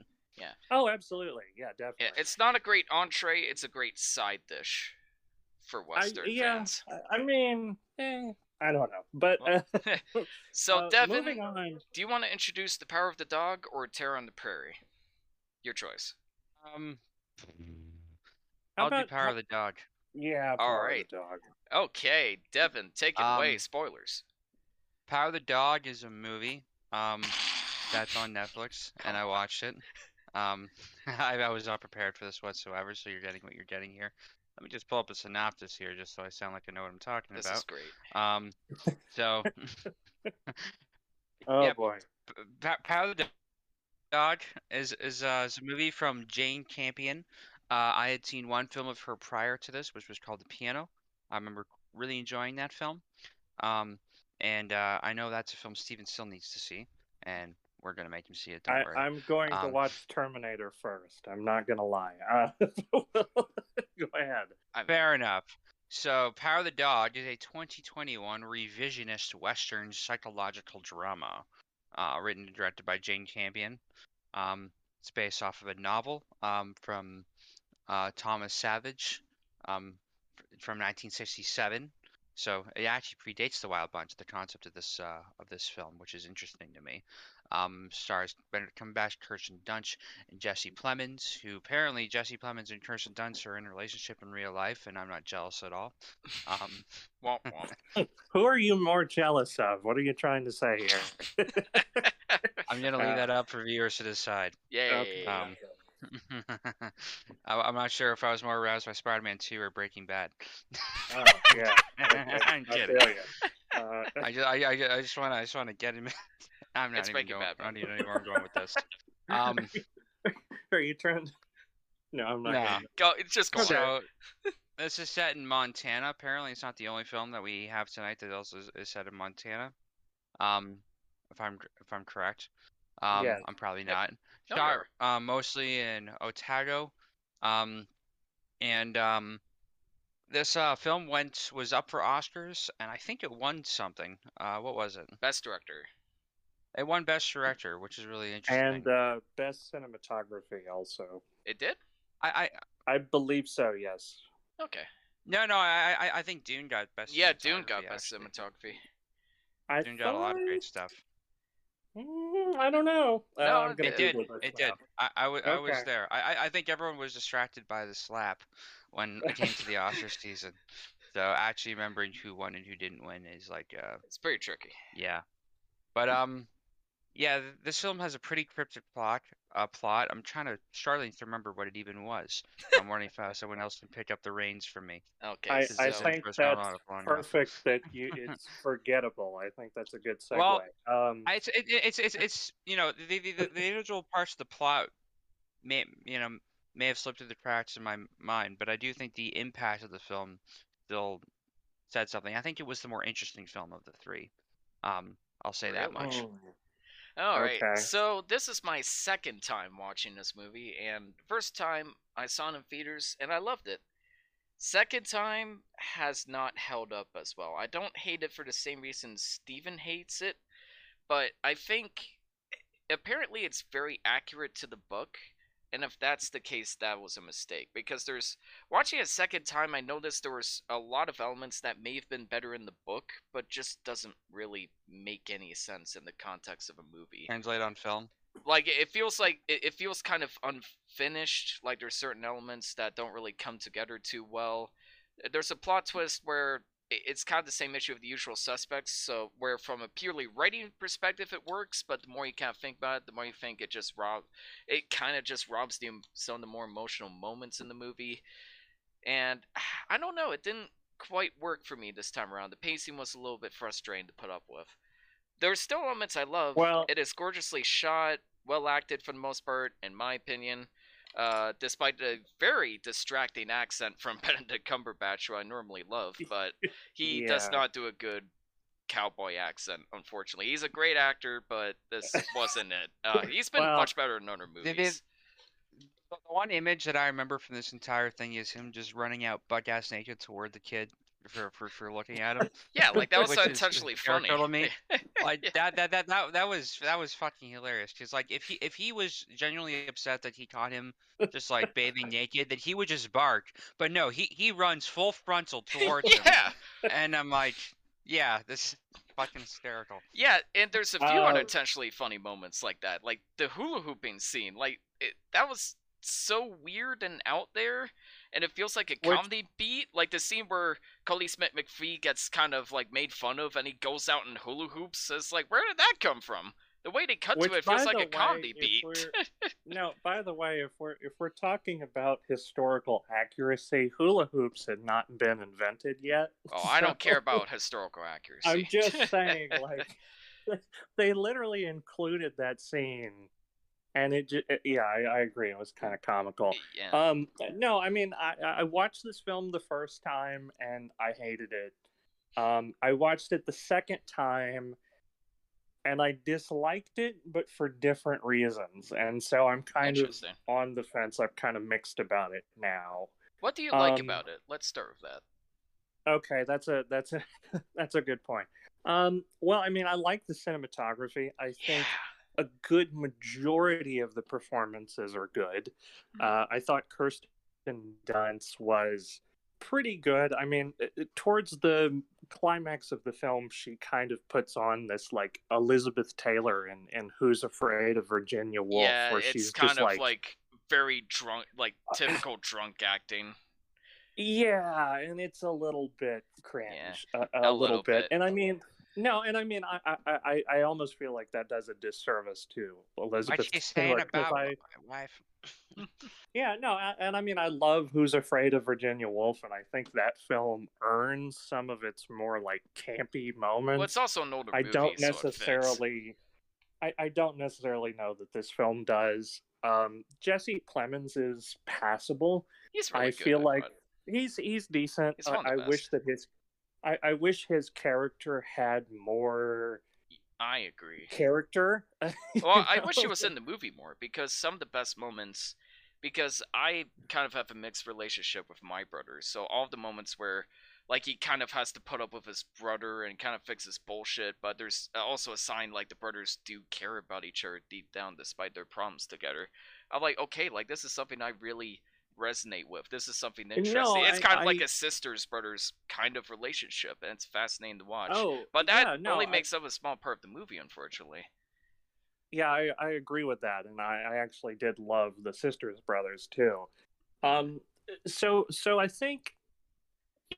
Oh, absolutely. Yeah, definitely. Yeah, it's not a great entree. It's a great side dish for I, Western yeah, fans. I- I mean, eh, I don't know, but Well, uh, <laughs> <laughs> So, uh, Devon, moving on. do you want to introduce the power of the dog or Terror on the Prairie? Your choice. um I'll do Power how- of the Dog Yeah, All Power of the dog. Okay, Devon, take it away. Um, Spoilers. Power of the Dog is a movie um that's on Netflix and I watched it um <laughs> I, I was not prepared for this whatsoever so you're getting what you're getting here let me just pull up a synopsis here just so I sound like I know what I'm talking This about is great. um so <laughs> <laughs> Oh Yeah, boy. Pa- Power the Dog is is, uh, is a movie from Jane Campion. Uh, I had seen one film of her prior to this, which was called The Piano. I remember really enjoying that film. Um, and uh, I know that's a film Stephen still needs to see, and we're gonna make him see it. Don't I, worry. I'm going to Um, watch Terminator first. I'm not gonna lie. Uh, <laughs> go ahead. Fair enough. So, Power of the Dog is a 2021 revisionist Western psychological drama. uh, written and directed by Jane Campion. Um, it's based off of a novel um, from uh, Thomas Savage um, from 1967. So it actually predates the Wild Bunch, the concept of this uh, of this film, which is interesting to me. Um, stars Benedict Cumberbatch, Kirsten Dunst, and Jesse Plemons, who apparently Jesse Plemons and Kirsten Dunst are in a relationship in real life, and I'm not jealous at all. Um, <laughs> Womp womp. Who are you more jealous of? What are you trying to say here? <laughs> I'm gonna leave Uh, that up for viewers to decide. Yay. Okay. Um, <laughs> I, I'm not sure if I was more aroused by Spider-Man 2 or Breaking Bad. Oh, yeah. I'm I kidding. feel ya. Uh, I just, I, I, I just want to, I just want to get him. I'm not It's even Breaking going. Bad, <laughs> I don't even know where I'm going with this. <laughs> Um, <laughs> are you trying? To... No, I'm not. Nah. gonna- Go. It's just going. on. so this is set in Montana. Apparently, it's not the only film that we have tonight that also is, is set in Montana. Um, if I'm if I'm correct. Um, Yes. I'm probably not. No, Shot you're- um, mostly in Otago. Um, and um, this uh, film went was up for Oscars, and I think it won something. Uh, what was it? Best director. It won Best Director, which is really interesting. And uh, best cinematography also. It did. I, I I believe so. Yes. Okay. no no I I, I think Dune got Best. Yeah, Dune got cinematography, best actually. cinematography. I Dune got a lot of great stuff. Mm, I don't know. Uh, No, I'm It did. Google this It did. now. I, I, w- I was there. I, I- I think everyone was distracted by the slap when it came to the Oscar <laughs> season. So actually remembering who won and who didn't win is like, uh, It's pretty tricky. yeah. But um, yeah, th- this film has a pretty cryptic plot. Uh, plot. I'm trying to struggling to remember what it even was. I'm wondering if uh, someone else can pick up the reins from me. Okay. I, so, I think that's on enough. perfect. That you, it's forgettable. I think that's a good segue. Well, um, I, it's, it, it's it's it's you know the the, the, the individual parts of the plot may you know may have slipped through the cracks in my mind, but I do think the impact of the film still said something. I think it was the more interesting film of the three. Um, I'll say that much. mm, All right. Okay. So this is my second time watching this movie, and first time I saw it in theaters, and I loved it. Second time has not held up as well. I don't hate it for the same reason Stephen hates it, but I think eh, apparently it's very accurate to the book. And if that's the case, that was a mistake. Because there's watching a second time, I noticed there was a lot of elements that may have been better in the book, but just doesn't really make any sense in the context of a movie Translate on film. like it feels like it, it feels kind of unfinished like there's certain elements that don't really come together too well there's a plot twist where it's kind of the same issue of the usual suspects so where from a purely writing perspective it works but the more you kind of think about it the more you think it just rob it kind of just robs the some of the more emotional moments in the movie and <sighs> i don't know it didn't quite work for me this time around the pacing was a little bit frustrating to put up with there's still elements I love. Well- it is gorgeously shot, well acted for the most part, in my opinion. Uh, despite a very distracting accent from <laughs> Benedict Cumberbatch, who I normally love, <laughs> but he does not do a good cowboy accent. Unfortunately, he's a great actor, but this wasn't it. Uh, <laughs> he's been Well, much better in other movies. The one image that I remember from this entire thing is him just running out butt ass naked toward the kid for for, for looking at him. <laughs> Yeah, like that was Which is intentionally funny. hysterical to me. <laughs> like that, that that that that was that was fucking hilarious because like if he if he was genuinely upset that he caught him just like bathing naked that he would just bark but no he he runs full frontal <laughs> towards him yeah, and i'm like yeah this is fucking hysterical Yeah, and there's a few Uh, unintentionally funny moments like that. Like the hula hooping scene, like it, that was so weird and out there, and it feels like a Which- comedy beat. Like the scene where Kodi Smit-McPhee gets kind of like made fun of, and he goes out and hula hoops. It's like, where did that come from? The way they cut Which, to it feels like a comedy way, if beat. <laughs> no, by the way, if we're if we're talking about historical accuracy, hula hoops had not been invented yet. oh, I don't care about historical accuracy. I'm just <laughs> saying, like, <laughs> they literally included that scene, and it just yeah, I, I agree, it was kind of comical. yeah. Um, no, I mean, I, I watched this film the first time and I hated it. Um, I watched it the second time and I disliked it, but for different reasons. And so I'm kind of on the fence. I'm kind of mixed about it now. What do you like um, about it? Let's start with that. Okay, that's a that's a <laughs> that's a good point. Um, well, I mean, I like the cinematography. I think a good majority of the performances are good. Hmm. Uh, I thought Kirsten Dunst was pretty good. I mean, towards the climax of the film, she kind of puts on this like Elizabeth Taylor in, in Who's Afraid of Virginia Woolf, yeah, where it's she's kind of like, like, very drunk, like typical drunk acting. yeah, and it's a little bit cringe, a, a, a little, little bit. bit. And I mean, no, and I mean, I, I, I, I almost feel like that does a disservice to What Elizabeth you saying Taylor. 'cause about I- my wife? <laughs> Yeah, no, and I mean, I love Who's Afraid of Virginia Woolf, and I think that film earns some of its more like campy moments. Well, it's also an older I movie, don't so necessarily, I, I don't necessarily know that this film does. Um, Jesse Plemons is passable. He's really I good feel like it. he's he's decent. He's one of the I, I best. wish that his, I, I wish his character had more I agree. character. <laughs> Well, I wish he was in the movie more because some of the best moments. Because I kind of have a mixed relationship with my brother, so all the moments where, like, he kind of has to put up with his brother and kind of fix his bullshit, but there's also a sign like the brothers do care about each other deep down despite their problems together. I'm like, okay, like this is something I really resonate with. This is something No, interesting. it's I- kind of like I- a sisters brothers kind of relationship, and it's fascinating to watch. oh, but that yeah, no, only I- makes up a small part of the movie, unfortunately. Yeah, I, I agree with that, and I, I actually did love the Sisters Brothers too. Um, so so I think,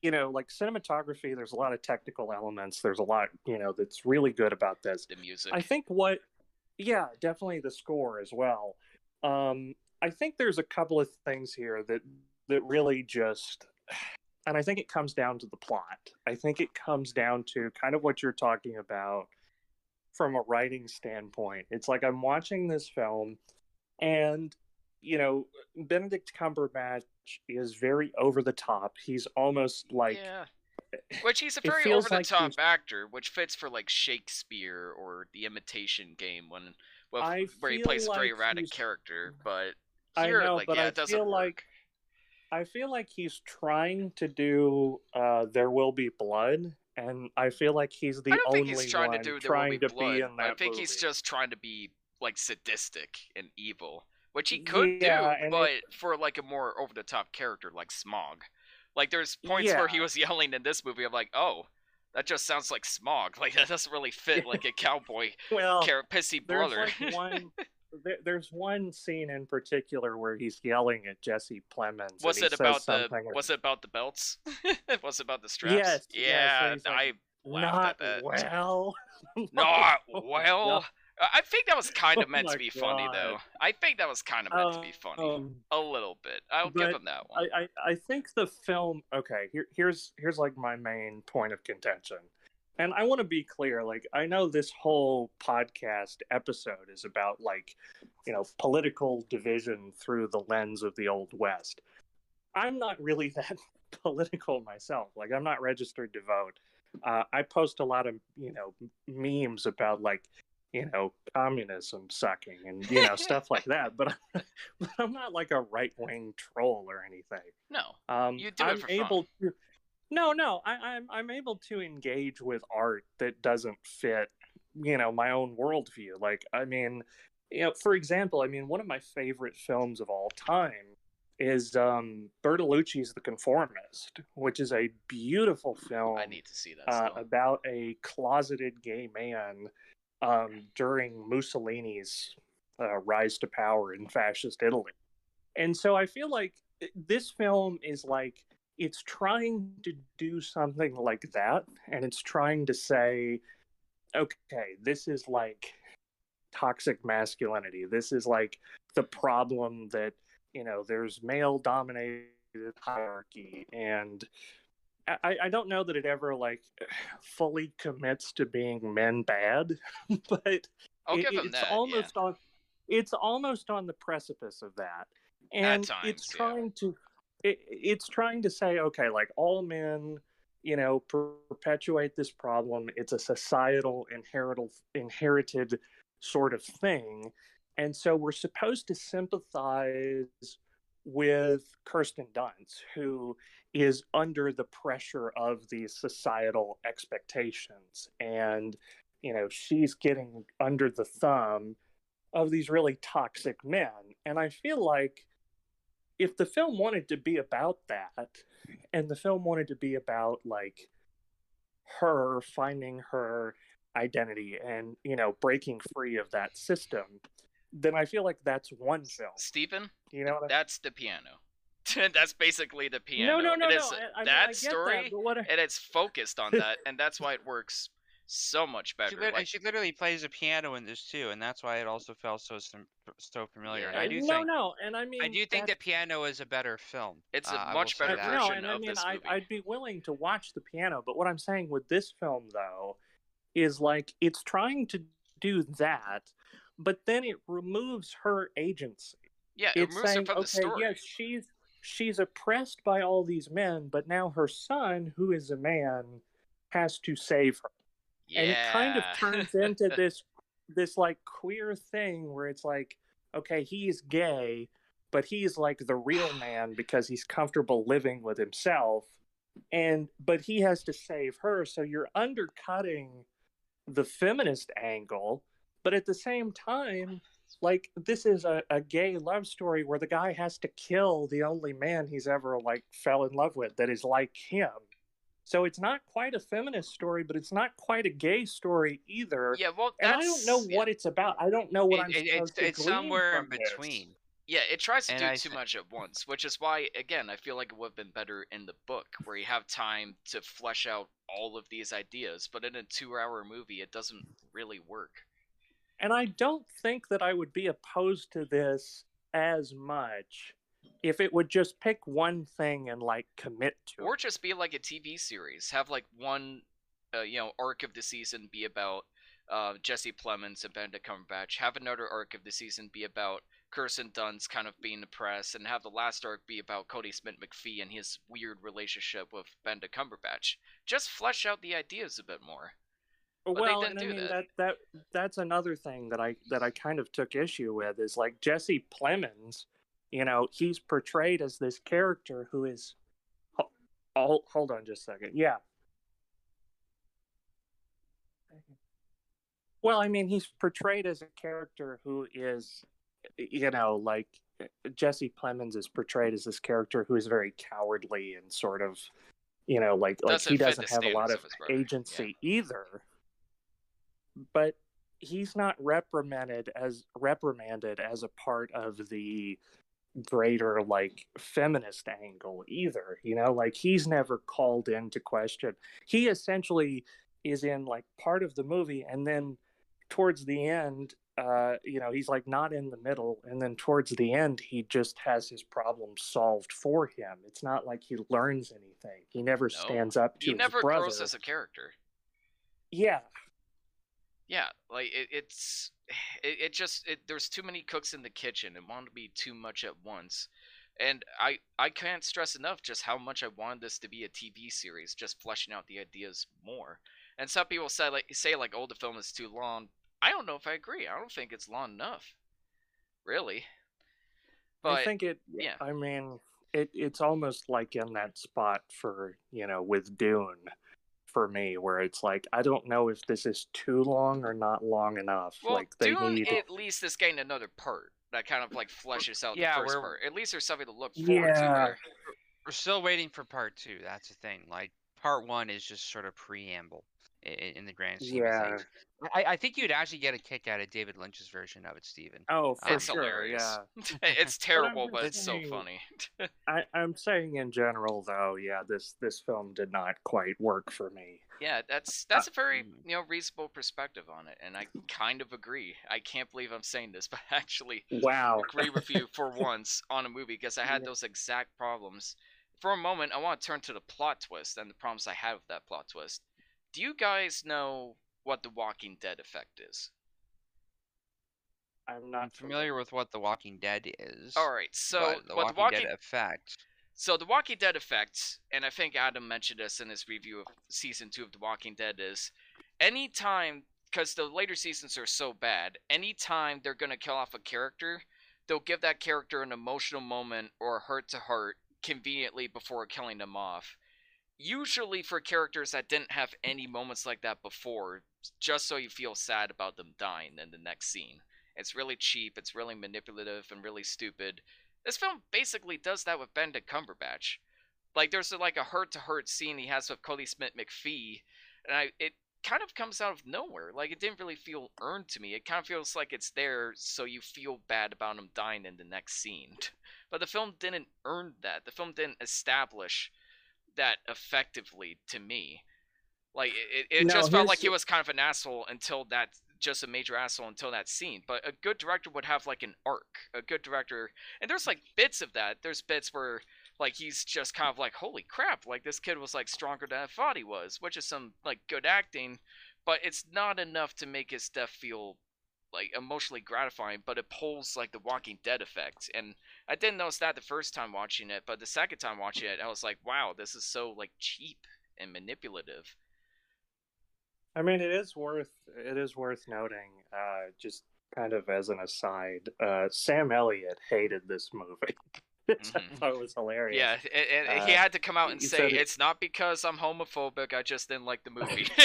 you know, like cinematography, there's a lot of technical elements. There's a lot, you know, that's really good about this. The music. I think what, yeah, definitely the score as well. Um, I think there's a couple of things here that that really just, <sighs> and I think it comes down to the plot. I think it comes down to kind of what you're talking about from a writing standpoint. It's like I'm watching this film, and you know, Benedict Cumberbatch is very over the top. He's almost like yeah. <sighs> Which he's a very over the like top he's- actor, which fits for like Shakespeare or The Imitation Game when well, where he plays a very like erratic he's- character, but I know, like, but yeah, I feel work. like I feel like he's trying to do uh, "There Will Be Blood," and I feel like he's the I don't only think he's trying one to do There Will trying Be to Blood. be in that I think he's just trying to be like sadistic and evil, which he could Yeah, do, but it- for like a more over the top character like Smaug. Like there's points where he was yelling in this movie. I'm like, oh, that just sounds like Smaug. <laughs> Like that doesn't really fit <laughs> like a cowboy well. car- pissy brother. like one. <laughs> there, there's one scene in particular where he's yelling at Jesse Plemons. was it about the like, was it about the belts? <laughs> was it about the straps? Yes, yes, Yeah, like, I laughed Not at that. well. <laughs> not well. I I think that was kind Oh of meant my to be funny though. I think that was kind of meant to be funny. Um, a little bit. I'll give him that one. I, I, I think the film okay here, here's here's like my main point of contention and i want to be clear like i know this whole podcast episode is about like you know political division through the lens of the old west i'm not really <laughs> that political myself like i'm not registered to vote uh, i post a lot of you know memes about like you know communism sucking and you know stuff like <laughs> that but <laughs> but i'm not like a right-wing troll or anything no. um, You do it I'm for fun. to. No, no, I, I'm I'm able to engage with art that doesn't fit, you know, my own worldview. Like, I mean, you know, for example, I mean, one of my favorite films of all time is um, Bertolucci's The Conformist, which is a beautiful film I need to see that uh, about a closeted gay man um, during Mussolini's uh, rise to power in fascist Italy. And so I feel like uh, this film is like it's trying to do something like that, and it's trying to say, okay, this is like toxic masculinity. This is like the problem that you know there's male dominated hierarchy and I, I don't know that it ever like <sighs> fully commits to being men bad, <laughs> but it- it's that. almost on it's almost on the precipice of that and times, it's yeah. trying to it, it's trying to say okay like all men you know perpetuate this problem it's a societal inherited inherited sort of thing and so we're supposed to sympathize with Kirsten Dunst, who is under the pressure of these societal expectations. And, you know, she's getting under the thumb of these really toxic men. And I feel like if the film wanted to be about that, and the film wanted to be about like her finding her identity and, you know, breaking free of that system, then I feel like that's one film. Stephen, You know what I that's the piano. <laughs> that's basically the piano. No, no, no, It no. is I, I mean, that I story, that, but what I- and it's focused on <laughs> that, and that's why it works so much She, better. lit- Like, she literally plays a piano in this too, and that's why it also felt so so familiar. Yeah. I do no, think no, and I mean, I do think that that Piano is a better film. It's a Uh, much better that. version no, and I of mean, this I, movie. I'd be willing to watch the piano, but what I'm saying with this film, though, is like it's trying to do that, but then it removes her agency. yeah, it it's removes saying, it from the okay, story. yes, she's she's oppressed by all these men, but now her son, who is a man, has to save her. Yeah. and it kind of turns <laughs> into this this like queer thing where it's like okay he's gay but he's like the real <sighs> man because he's comfortable living with himself and but he has to save her so you're undercutting the feminist angle but at the same time like this is a, a gay love story where the guy has to kill the only man he's ever like fell in love with that is like him so it's not quite a feminist story but it's not quite a gay story either yeah, well, and i don't know yeah. what it's about i don't know what It- i'm it- supposed it's to it's glean somewhere in from this. between. Yeah, it tries to And do I too th- much at once, which is why, again, I feel like it would have been better in the book, where you have time to flesh out all of these ideas. But in a two-hour movie, it doesn't really work. and i don't think that i would be opposed to this as much if it would just pick one thing and like commit to Or it. just be like a TV series. Have like one, uh, you know, arc of the season be about uh, Jesse Plemons and Benedict Cumberbatch. Have another arc of the season be about Kirsten Dunst kind of being oppressed, and have the last arc be about Kodi Smit-McPhee and his weird relationship with Benedict Cumberbatch. Just flesh out the ideas a bit more. But well, and I mean that. that. that that's another thing that I that I kind of took issue with is like Jesse Plemons, you know, he's portrayed as this character who is. ho- Oh, hold on just a second. Yeah. Well, I mean, he's portrayed as a character who is, you know, like Jesse Plemons is portrayed as this character who is very cowardly and sort of, you know, like like Doesn't he doesn't have a lot of his yeah. agency either. But he's not reprimanded as reprimanded as a part of the greater like feminist angle either you know like he's never called into question. He essentially is in like part of the movie and then towards the end uh you know he's like not in the middle and then towards the end he just has his problem solved for him. It's not like he learns anything. He never No. stands up to He never brother. grows as a character. yeah Yeah, like it, it's <sighs> it, it just it, there's too many cooks in the kitchen. It wanted to be too much at once, and I I can't stress enough just how much I wanted this to be a TV series, just fleshing out the ideas more. And some people say like say like oh the film is too long. I don't know if I agree. I don't think it's long enough, really. But I think it. yeah. I mean, it. It's almost like in that spot for you know with Dune, for me, where it's like I don't know if this is too long or not long enough. well, like they Dune need. at least is getting another part that kind of like fleshes out Yeah, the first we're- part. At least there's something to look forward to Yeah. there. We're still waiting for part two. That's the thing. Like part one is just sort of preamble in, in the grand scheme Yeah. of things. I, I think you'd actually get a kick out of David Lynch's version of it, Stephen. Oh, for it's sure. hilarious. Yeah. <laughs> <laughs> it's terrible, but it's so funny. <laughs> I, I'm saying in general, though, yeah, this this film did not quite work for me. Yeah, that's that's a very mm. you know reasonable perspective on it, and I kind of agree. I can't believe I'm saying this, but I actually Wow. agree with you for once on a movie because I had Yeah. those exact problems. For a moment, I want to turn to the plot twist and the problems I had with that plot twist. Do you guys know what the Walking Dead effect is? I'm I'm not familiar with what The Walking Dead is. All right, so but the what Walking, the Walking Dead effect. So the Walking Dead effect, and I think Adam mentioned this in his review of season two of The Walking Dead, is anytime because the later seasons are so bad, anytime they're gonna kill off a character, they'll give that character an emotional moment or a heart to heart conveniently before killing them off. Usually for characters that didn't have any moments like that before, just so you feel sad about them dying in the next scene. It's really cheap, it's really manipulative and really stupid. This film basically does that with Benedict Cumberbatch. Like there's a, like a hurt to hurt scene he has with Kodi Smit-McPhee, and I it kind of comes out of nowhere. Like it didn't really feel earned to me. It kind of feels like it's there so you feel bad about him dying in the next scene. <laughs> But the film didn't earn that. The film didn't establish that effectively to me. Like it, it No, just felt like he was kind of an asshole until that just a major asshole until that scene. But a good director would have like an arc. A good director and there's like bits of that. There's bits where like he's just kind of like holy crap like this kid was like stronger than i thought he was which is some like good acting but it's not enough to make his death feel like emotionally gratifying but it pulls like the walking dead effect and i didn't notice that the first time watching it but the second time watching it i was like wow this is so like cheap and manipulative. I mean, it is worth it is worth noting, uh, just kind of as an aside, uh, Sam Elliott hated this movie, <laughs> which I mm-hmm. thought was hilarious. yeah and, and uh, he Uh, had to come out and say said it- it's not because i'm homophobic i just didn't like the movie <laughs>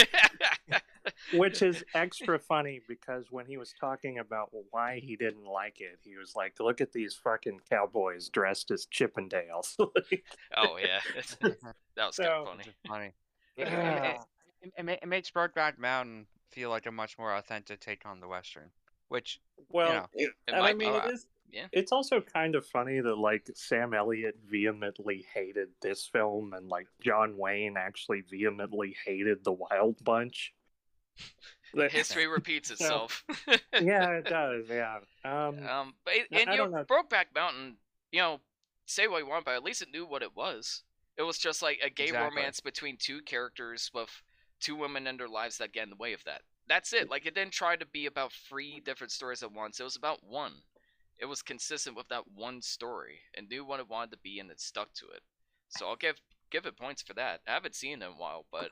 <laughs> Which is extra funny because when he was talking about why he didn't like it, he was like, "Look at these fucking cowboys dressed as Chippendales." <laughs> Oh yeah that was kind of funny funny. It, it, uh, it, it, it, makes Brokeback Mountain feel like a much more authentic take on the western, which well, know, it- it and I might mean, be. it uh, is. Yeah. It's also kind of funny that like Sam Elliott vehemently hated this film, and like John Wayne actually vehemently hated the Wild Bunch. <laughs> History <laughs> repeats itself yeah, <laughs> it does. Yeah. Um, Um, but it, and I you don't know, know. Brokeback Mountain, you know, say what you want, but at least it knew what it was. It was just like a gay Exactly. romance between two characters with two women in their lives that get in the way of that. That's it. Like it didn't try to be about three different stories at once. It was about one. It was consistent with that one story and knew what it wanted to be, and it stuck to it. So I'll give give it points for that. I haven't seen it in a while, but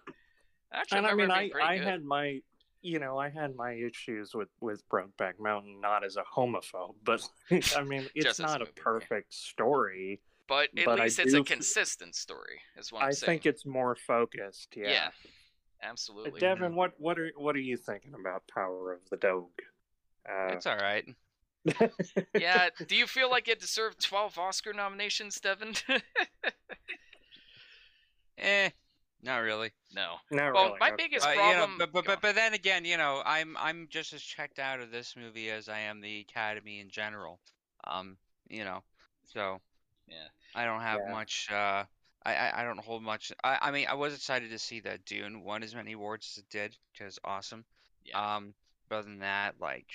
actually, and I remember mean, I I good. had my you know I had my issues with with Brokeback Mountain, not as a homophobe, <laughs> but I mean, it's Just as a not a movie, right? perfect story. but at but I least it's a do- consistent story. Is what I'm I saying. think it's more focused. Yeah. yeah. Uh, Absolutely. Devon, what what are what are you thinking about Power of the Dog? Uh, it's all right. Yeah, do you feel like it <laughs> deserved 12 Oscar nominations, Devon? <laughs> Eh, not really. no. not Well, really. my okay. biggest Uh, you know, problem. but, but but but then again, you know, I'm I'm just as checked out of this movie as I am the Academy in general. Um, you know, so Yeah. I don't have Yeah. much. Uh, I, I I don't hold much. I I mean, I was excited to see that Dune won as many awards as it did because awesome. Yeah. Um, but other than that, like,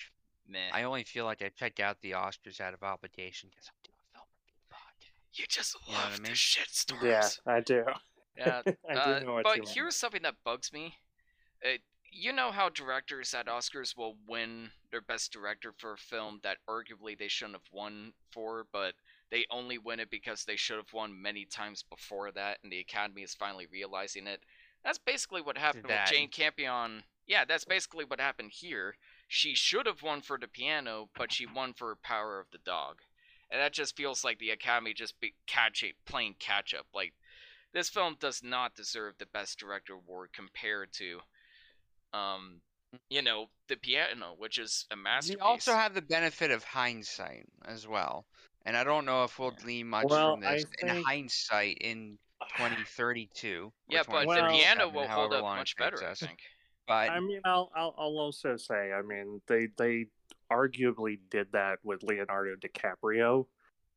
Meh. I only feel like I check out the Oscars out of obligation because I'm doing film review podcast. you just You know what love I the shit shitstorms. yeah, I do. Yeah. <laughs> I do Uh, know what but you here's something that bugs me. Uh, you know how directors at Oscars will win their best director for a film that arguably they shouldn't have won for, but they only win it because they should have won many times before that, and the Academy is finally realizing it. That's basically what happened with. Jane Campion. Yeah, that's basically what happened here. She should have won for the piano, but she won for Power of the Dog. And that just feels like the Academy just be catch playing catch up. Like this film does not deserve the best director award compared to um you know the piano which is a masterpiece We also have the benefit of hindsight as well, and I don't know if we'll Yeah. glean much Well, from this I in hindsight in <sighs> 2032. yeah but the piano will hold up much better i think But I mean, I'll, I'll I'll also say, I mean, they they arguably did that with Leonardo DiCaprio.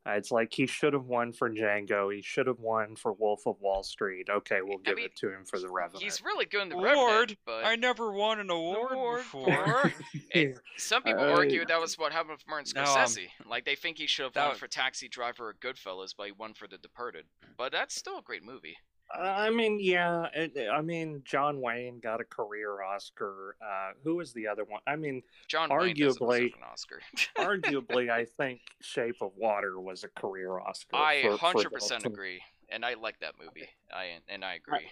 Uh, it's like he should have won for Django. He should have won for Wolf of Wall Street. Okay, we'll give mean, it to him for the Revenant. he's really good in the Award? Revenant, but I never won an award, award before. <laughs> It- some people Uh, argue that was what happened with Martin No, um, Scorsese. like they think he should have won was- for Taxi Driver or Goodfellas, but he won for The Departed. But that's still a great movie. I mean, yeah. It, I mean, John Wayne got a career Oscar. Uh, who was the other one? I mean, John Wayne doesn't Arguably- deserve an Oscar. <laughs> arguably, I think Shape of Water was a career Oscar. I for- for hundred percent agree, and I like that movie. I and I agree.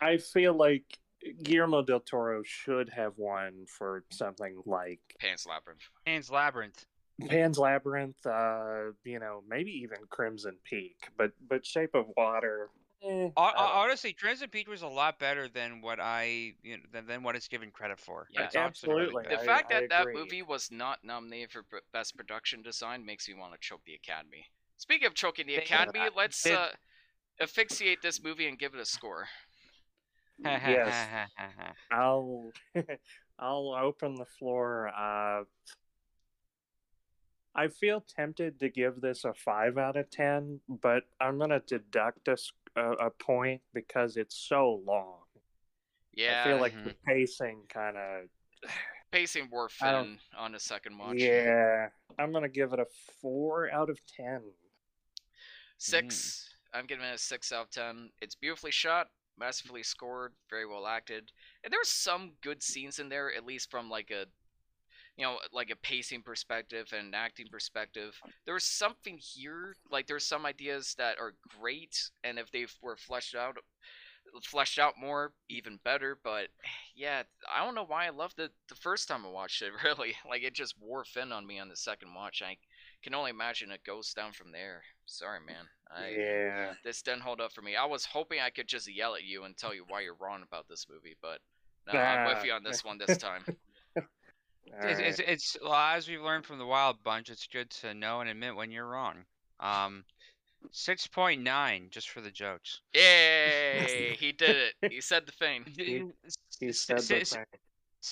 I feel like Guillermo del Toro should have won for something like Pan's Labyrinth. Pan's Labyrinth. Pan's Labyrinth, uh, you know, maybe even Crimson Peak, but but Shape of Water. Eh, Hon- I don't. Honestly, Crimson Peak was a lot better than what I you know, than, than what it's given credit for. Yeah. It's absolutely Absolutely. The I- fact I that that movie was not nominated for best production design makes me want to choke the Academy. Speaking of choking the Academy, uh, let's did- uh, asphyxiate this movie and give it a score. Yes. <laughs> I'll <laughs> I'll open the floor. Uh, I feel tempted to give this a five out of ten, but I'm gonna deduct a, s- a- a point because it's so long. Yeah, I feel like Mhm. the pacing kind of. pacing wore I thin on the second watch. Yeah, I'm gonna give it a four out of ten. Six. I'm giving it a six out of ten. It's beautifully shot, masterfully scored, very well acted, and there's some good scenes in there, at least from like a, you know, like a pacing perspective and an acting perspective. There was something here, like there's some ideas that are great, and if they were fleshed out, fleshed out more, even better. But <sighs> yeah, I don't know why I loved it the first time I watched it. <laughs> Really, like it just wore thin on me on the second watch. I can only imagine it goes down from there. Sorry, man. I, yeah, this didn't hold up for me. I was hoping I could just yell at you and tell you why you're wrong about this movie, but no, I'm with you on this one this time. It's, it's, right. it's well, as we've learned from the Wild Bunch, it's good to know and admit when you're wrong. Um, six point nine, just for the jokes. Yay! He did it. He <laughs> said the thing. <laughs> He- he said the thing.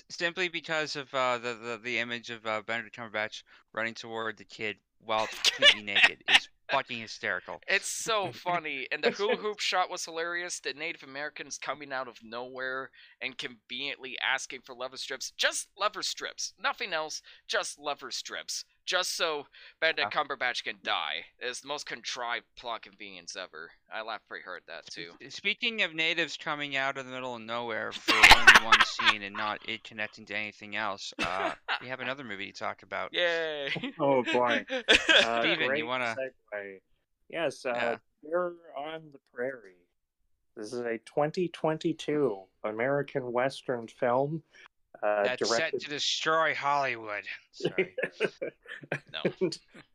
simply because of uh, the, the the image of uh, Benedict Cumberbatch running toward the kid while completely naked is fucking hysterical. <laughs> It's so funny, and the <laughs> hula hoop shot was hilarious. The Native Americans coming out of nowhere and conveniently asking for lever strips, just lever strips, nothing else, just lever strips, just so Benedict Cumberbatch can die. It's the most contrived plot convenience ever. I laughed pretty hard at that too. Speaking of natives coming out of the middle of nowhere for only one scene and not it connecting to anything else, uh, we have another movie to talk about. Yay! <laughs> Oh boy. <laughs> Uh, Stephen, you wanna- segue. Yes, uh, Yeah. we're on the prairie. This is a 2022 American Western film. Uh, That's set to destroy Hollywood. Sorry. <laughs> No.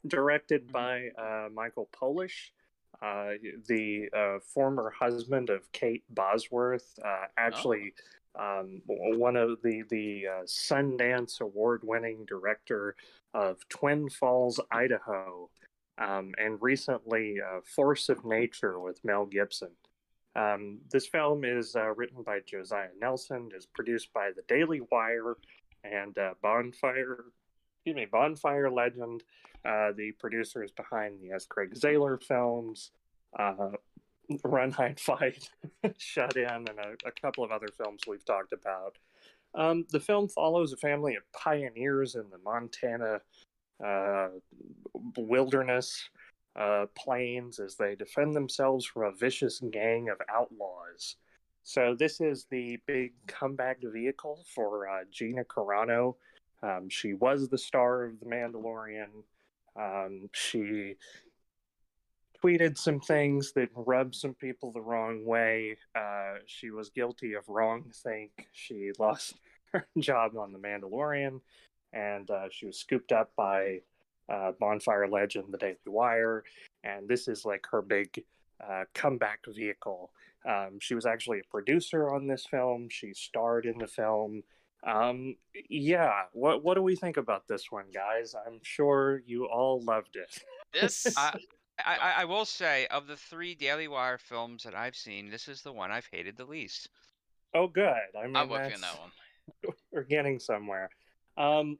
directed by uh, Michael Polish, uh, the uh, former husband of Kate Bosworth. Uh, actually, um, one of the the uh, Sundance Award-winning director of Twin Falls, Idaho, um, and recently uh, Force of Nature with Mel Gibson. Um, this film is uh, written by Josiah Nelson, is produced by The Daily Wire and uh, Bonfire, excuse me, Bonfire Legend. Uh, the producers behind the S. Craig Zahler films, uh, Run, Hide, Fight, <laughs> Shut In, and a, a couple of other films we've talked about. Um, the film follows a family of pioneers in the Montana uh, wilderness uh, plains as they defend themselves from a vicious gang of outlaws. So this is the big comeback vehicle for uh, Gina Carano. Um, she was the star of The Mandalorian. Um, she tweeted some things that rubbed some people the wrong way. Uh, she was guilty of wrongthink. She lost <laughs> her job on The Mandalorian, and uh, she was scooped up by uh, Bonfire Legend, The Daily Wire, and this is like her big uh, comeback vehicle. Um, she was actually a producer on this film. She starred in the film. Um, yeah, what what do we think about this one, guys? I'm sure you all loved it. This I, <laughs> I, I- I will say, of the three Daily Wire films that I've seen, this is the one I've hated the least. Oh, good. I mean, I'm with you on that one. <laughs> we're getting somewhere. Um,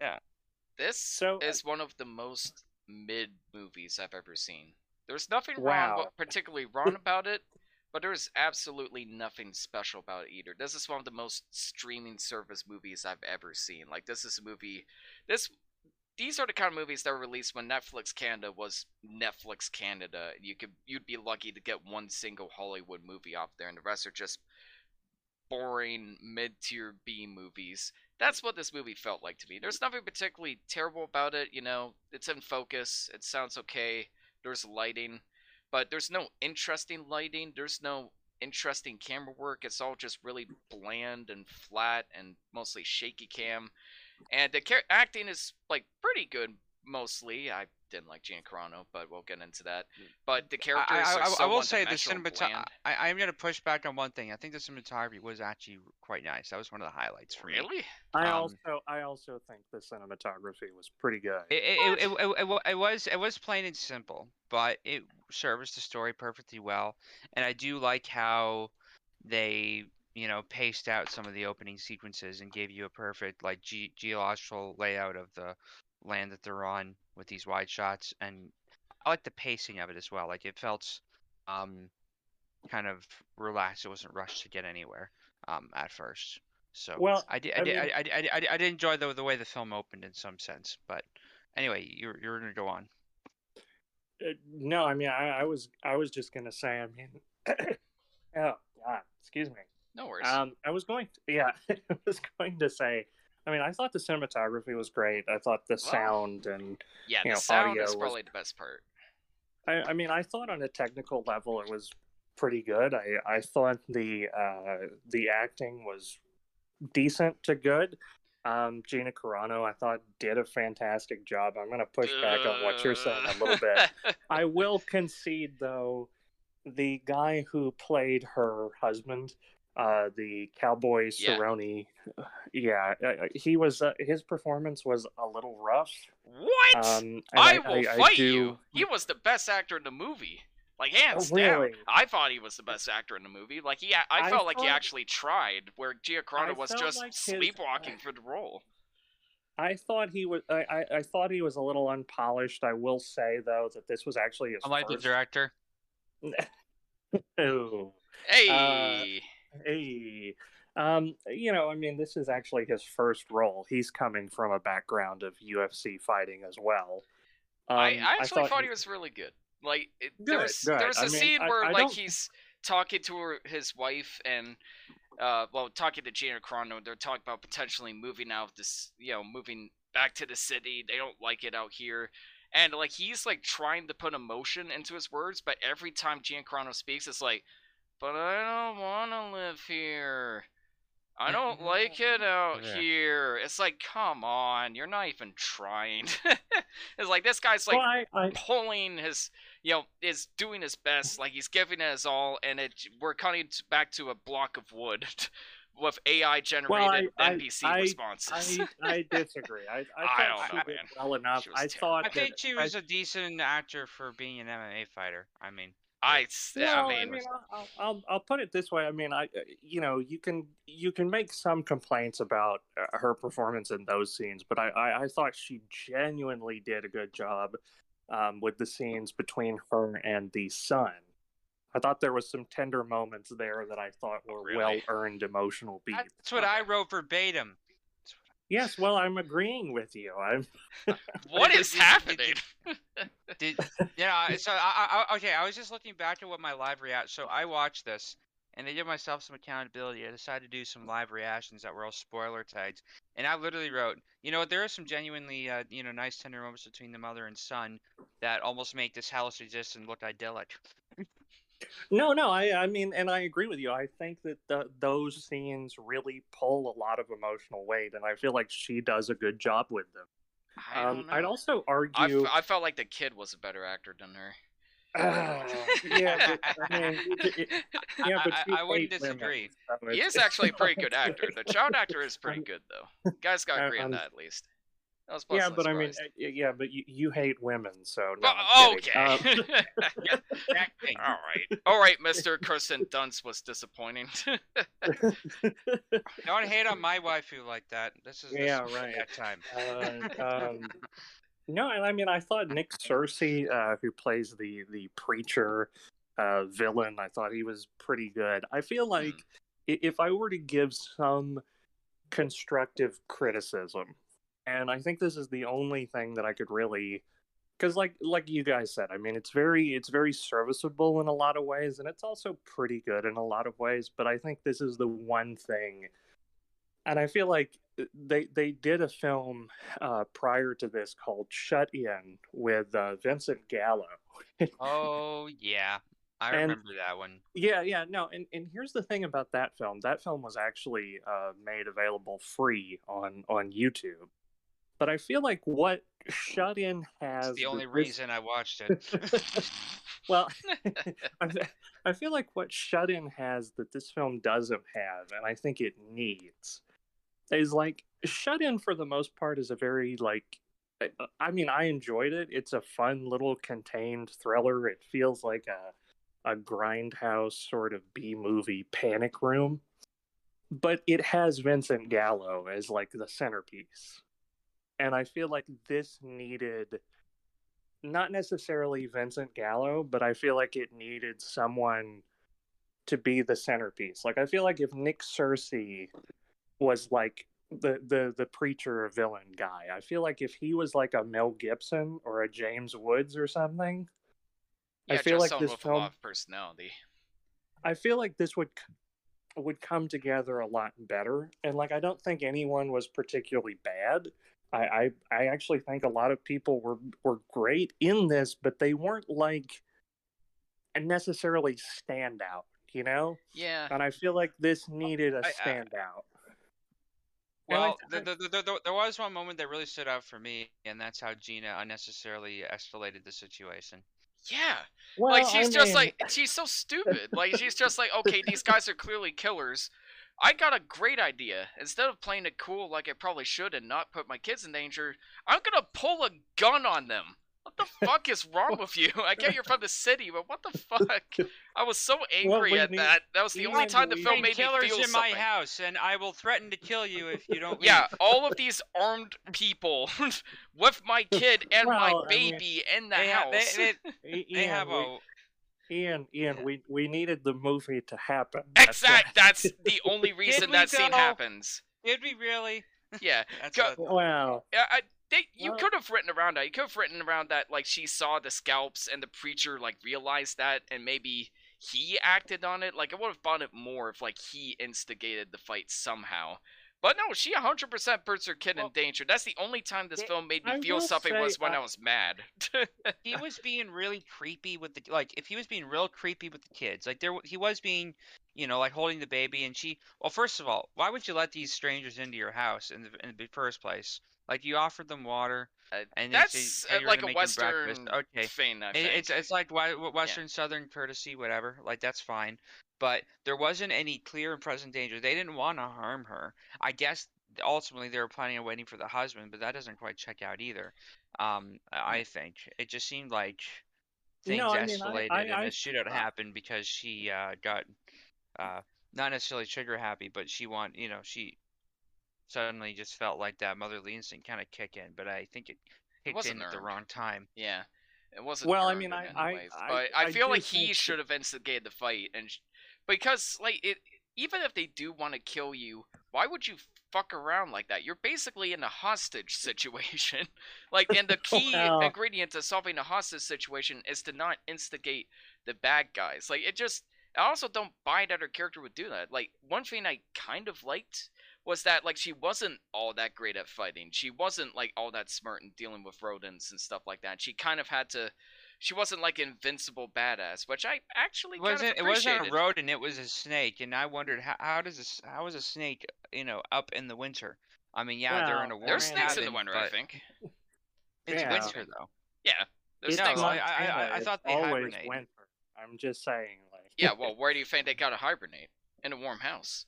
This So- uh is one of the most mid movies I've ever seen. There's nothing Wow. what- particularly wrong about it, but there's absolutely nothing special about it either. This is one of the most streaming service movies I've ever seen. Like this is a movie. This these are the kind of movies that were released when Netflix Canada was Netflix Canada. You could you'd be lucky to get one single Hollywood movie off there, and the rest are just boring mid-tier B movies. That's what this movie felt like to me. There's nothing particularly terrible about it, you know. It's in focus. It sounds okay. There's lighting, but there's no interesting lighting. There's no interesting camera work. It's all just really bland and flat and mostly shaky cam. And the char- acting is like pretty good mostly. I didn't like Gina Carano, but we'll get into that. Mm. But the I, characters I, are I, so I will say the cinematography. I, I'm gonna push back on one thing. I think the cinematography was actually quite nice. That was one of the highlights for me. Really? I Um, also I also think the cinematography was pretty good. It it, it, it, it, wa- it was it was plain and simple, but it serviced the story perfectly well. And I do like how they you know paced out some of the opening sequences and gave you a perfect like ge- geological layout of the land that they're on with these wide shots. And I like the pacing of it as well. Like it felt um kind of relaxed. It wasn't rushed to get anywhere um at first. So Well, I did I, I did, mean- I, I, I, I, I did enjoy the the way the film opened in some sense, but anyway, you're you're gonna go on. Uh, no, I mean I, I was I was just gonna say I mean <coughs> oh god excuse me No worries. um I was going to, yeah <laughs> I was going to say I mean I thought the cinematography was great. I thought the sound and yeah, you the know, sound audio is was- probably the best part. I, I mean I thought on a technical level it was pretty good. I I thought the uh the acting was decent to good. Um Gina Carano I thought did a fantastic job. I'm gonna push back on what you're saying a little bit. <laughs> I will concede, though, the guy who played her husband, uh, the cowboy Yeah. Cerrone, <sighs> yeah, uh, he was uh, his performance was a little rough. what? Um, and I will I fight do- you. He was the best actor in the movie. Like hands Oh, down. I thought he was the best actor in the movie. Like he, I, I felt like he actually tried, where Gia I Carano was just like his- sleepwalking for the role. I thought he was. I, I, I thought he was a little unpolished. I will say though that this was actually his Unlike the first. director, <laughs> Ooh. Hey, Hey, um, you know, I mean, this is actually his first role. He's coming from a background of UFC fighting as well. Um, I, I actually thought, he he was really good. Like it, Good, there was good. there was a I scene I- where I like don't- he's talking to her, his wife and uh well talking to Gina Carano. They're talking about potentially moving out of this, you know, moving back to the city. They don't like it out here. And like he's like trying to put emotion into his words, but every time Gina Carano speaks, it's like, "But I don't want to live here. I mm, don't mm, like it mm, out Yeah. here." It's like, come on, you're not even trying. <laughs> it's like this guy's like well, I, I, pulling his you know is doing his best like he's giving it his all and it we're cutting t- back to a block of wood <laughs> with ai generated I- npc I- responses I, I disagree. I, <laughs> I I don't know, man. well enough. I thought I think that- she was a decent actor for being an MMA fighter. I mean, i s- Well, i mean, I'll, I'll, I'll, put it this way. I mean, I, you know, you can you can make some complaints about uh, her performance in those scenes, but I, I, I thought she genuinely did a good job um, with the scenes between her and the son. I thought there was some tender moments there that I thought were Really? well earned emotional beats. that's what I wrote verbatim. Yes, well, I'm agreeing with you. I'm <laughs> what Did- is did- did- happening <laughs> Did yeah? So I, I, okay, I was just looking back at what my live react. So I watched this, and to give myself some accountability, I decided to do some live reactions that were all spoiler tags. And I literally wrote, you know, what, there are some genuinely, uh, you know, nice tender moments between the mother and son that almost make this house exist and look idyllic. No, no, I, I mean, and I agree with you. I think that the, those scenes really pull a lot of emotional weight, and I feel like she does a good job with them. I don't Um, I'd also argue. f- I felt like the kid was a better actor than her Ah, yeah, but, I mean, it- it- <laughs> yeah, but I, I, I wouldn't ate women, disagree. so he is actually a pretty good actor the child actor is pretty good though guys got <laughs> to I- agree on that at least I was yeah, pleasantly but I mean, uh, yeah, but you, you hate women, so no. Well, I'm okay. Um, <laughs> Acting. All right. All right, Mr. Kirsten Dunst was disappointing. <laughs> Don't hate on my waifu like that. This is this Yeah, is right. That time. uh, <laughs> um, no, and I mean, I thought Nick Searcy, uh, who plays the the preacher uh, villain, I thought he was pretty good. I feel like i if I were to give some constructive criticism, and I think this is the only thing that I could really, because like like you guys said, I mean, it's very it's very serviceable in a lot of ways, and it's also pretty good in a lot of ways. But I think this is the one thing, and I feel like they they did a film uh, prior to this called Shut In with uh, Vincent Gallo. Oh yeah, I And- remember that one. Yeah, yeah, no, and, and here's the thing about that film. That film was actually uh, made available free on on YouTube. But I feel like what Shut In has It's the only reason I watched it. <laughs> well, I feel like what Shut In has that this film doesn't have, and I think it needs, is like Shut In for the most part is a very like. I- uh, I mean, I enjoyed it. It's a fun little contained thriller. It feels like a a grindhouse sort of B movie panic room, but it has Vincent Gallo as like the centerpiece, and I feel like this needed not necessarily Vincent Gallo, but I feel like it needed someone to be the centerpiece. Like I feel like if Nick Searcy was like the the the preacher villain guy, I feel like if he was like a Mel Gibson or a James Woods or something, yeah, I feel like this film personality. I feel like this would would come together a lot better. And like I don't think anyone was particularly bad. I, I I actually think a lot of people were were great in this, but they weren't like necessarily standout, you know? Yeah, And I feel like this needed a standout. Well, th- the, the, the, the, there was one moment that really stood out for me, and that's how Gina unnecessarily escalated the situation. yeah. Well, like she's I just mean, like she's so stupid. like she's just like, <laughs> okay, these guys are clearly killers. I got a great idea. Instead of playing it cool like I probably should and not put my kids in danger, I'm gonna pull a gun on them. What the <laughs> fuck is wrong with you? <laughs> I get you're from the city, but what the <laughs> fuck? I was so angry we at need- that. That was the only time the film Bring made me killers feel in my house, and I will threaten to kill you if you don't. Yeah, leave. all of these armed people with my kid and my Well, I mean, baby in the they have they, house. they, they Ian, have we- a Ian, Ian, Yeah. we we needed the movie to happen. That's. Exact. That's the <laughs> only reason we that scene though? happens. Did we really? <laughs> Yeah. That's Go- Wow. Yeah, I, they, you Well- could have written around that. You could have written around that, like she saw the scalps and the preacher like realized that, and maybe he acted on it. Like I would have bought it more if like he instigated the fight somehow. But no, she 100% puts her kid in danger. That's the only time this they- film made me I feel something say, was when uh, I was mad. <laughs> he was being really creepy with the like. If he was being real creepy with the kids, like there, he was being, you know, like holding the baby, and she. Well, first of all, why would you let these strangers into your house in the in the first place? Like you offered them water, Uh, and That's hey, uh, like a breakfast. Western Okay, thing, It- It's it's like Western Southern courtesy, whatever. Like that's fine, but there wasn't any clear and present danger. They didn't want to harm her. I guess ultimately they were planning on waiting for the husband, but that doesn't quite check out either. Um, I I think it just seemed like things No, I mean, I- escalated I- and I- a shootout uh, happened because she uh, got uh, not necessarily trigger happy, but she want you know she suddenly just felt like that motherly instinct kind of kick in. But I think it kicked wasn't in at the wrong time. Yeah, it wasn't. Well, I earned mean, I- any I- I- but I, I feel do like he should have instigated the fight, and sh- because like it, even if they do want to kill you, why would you fuck around like that? You're basically in a hostage <laughs> situation. like, and the <laughs> oh, key Well- ingredient to solving a hostage situation is to not instigate the bad guys. Like, it just. I also don't buy that her character would do that. Like, one thing I kind of liked was that like she wasn't all that great at fighting. She wasn't like all that smart in dealing with rodents and stuff like that. She kind of had to. She wasn't like invincible badass, which I actually It kind wasn't of it wasn't a appreciated. rodent, it was a snake, and I wondered how how does a s- how is a snake you know up in the winter? I mean, yeah, they're in a warm There's snakes in the winter, I think. It's Yeah. winter though. Yeah, there's No, snakes. I- in- I- I thought they always hibernate. winter. I'm just saying, like. yeah, <laughs> well, where do you think they gotta hibernate? In a warm house.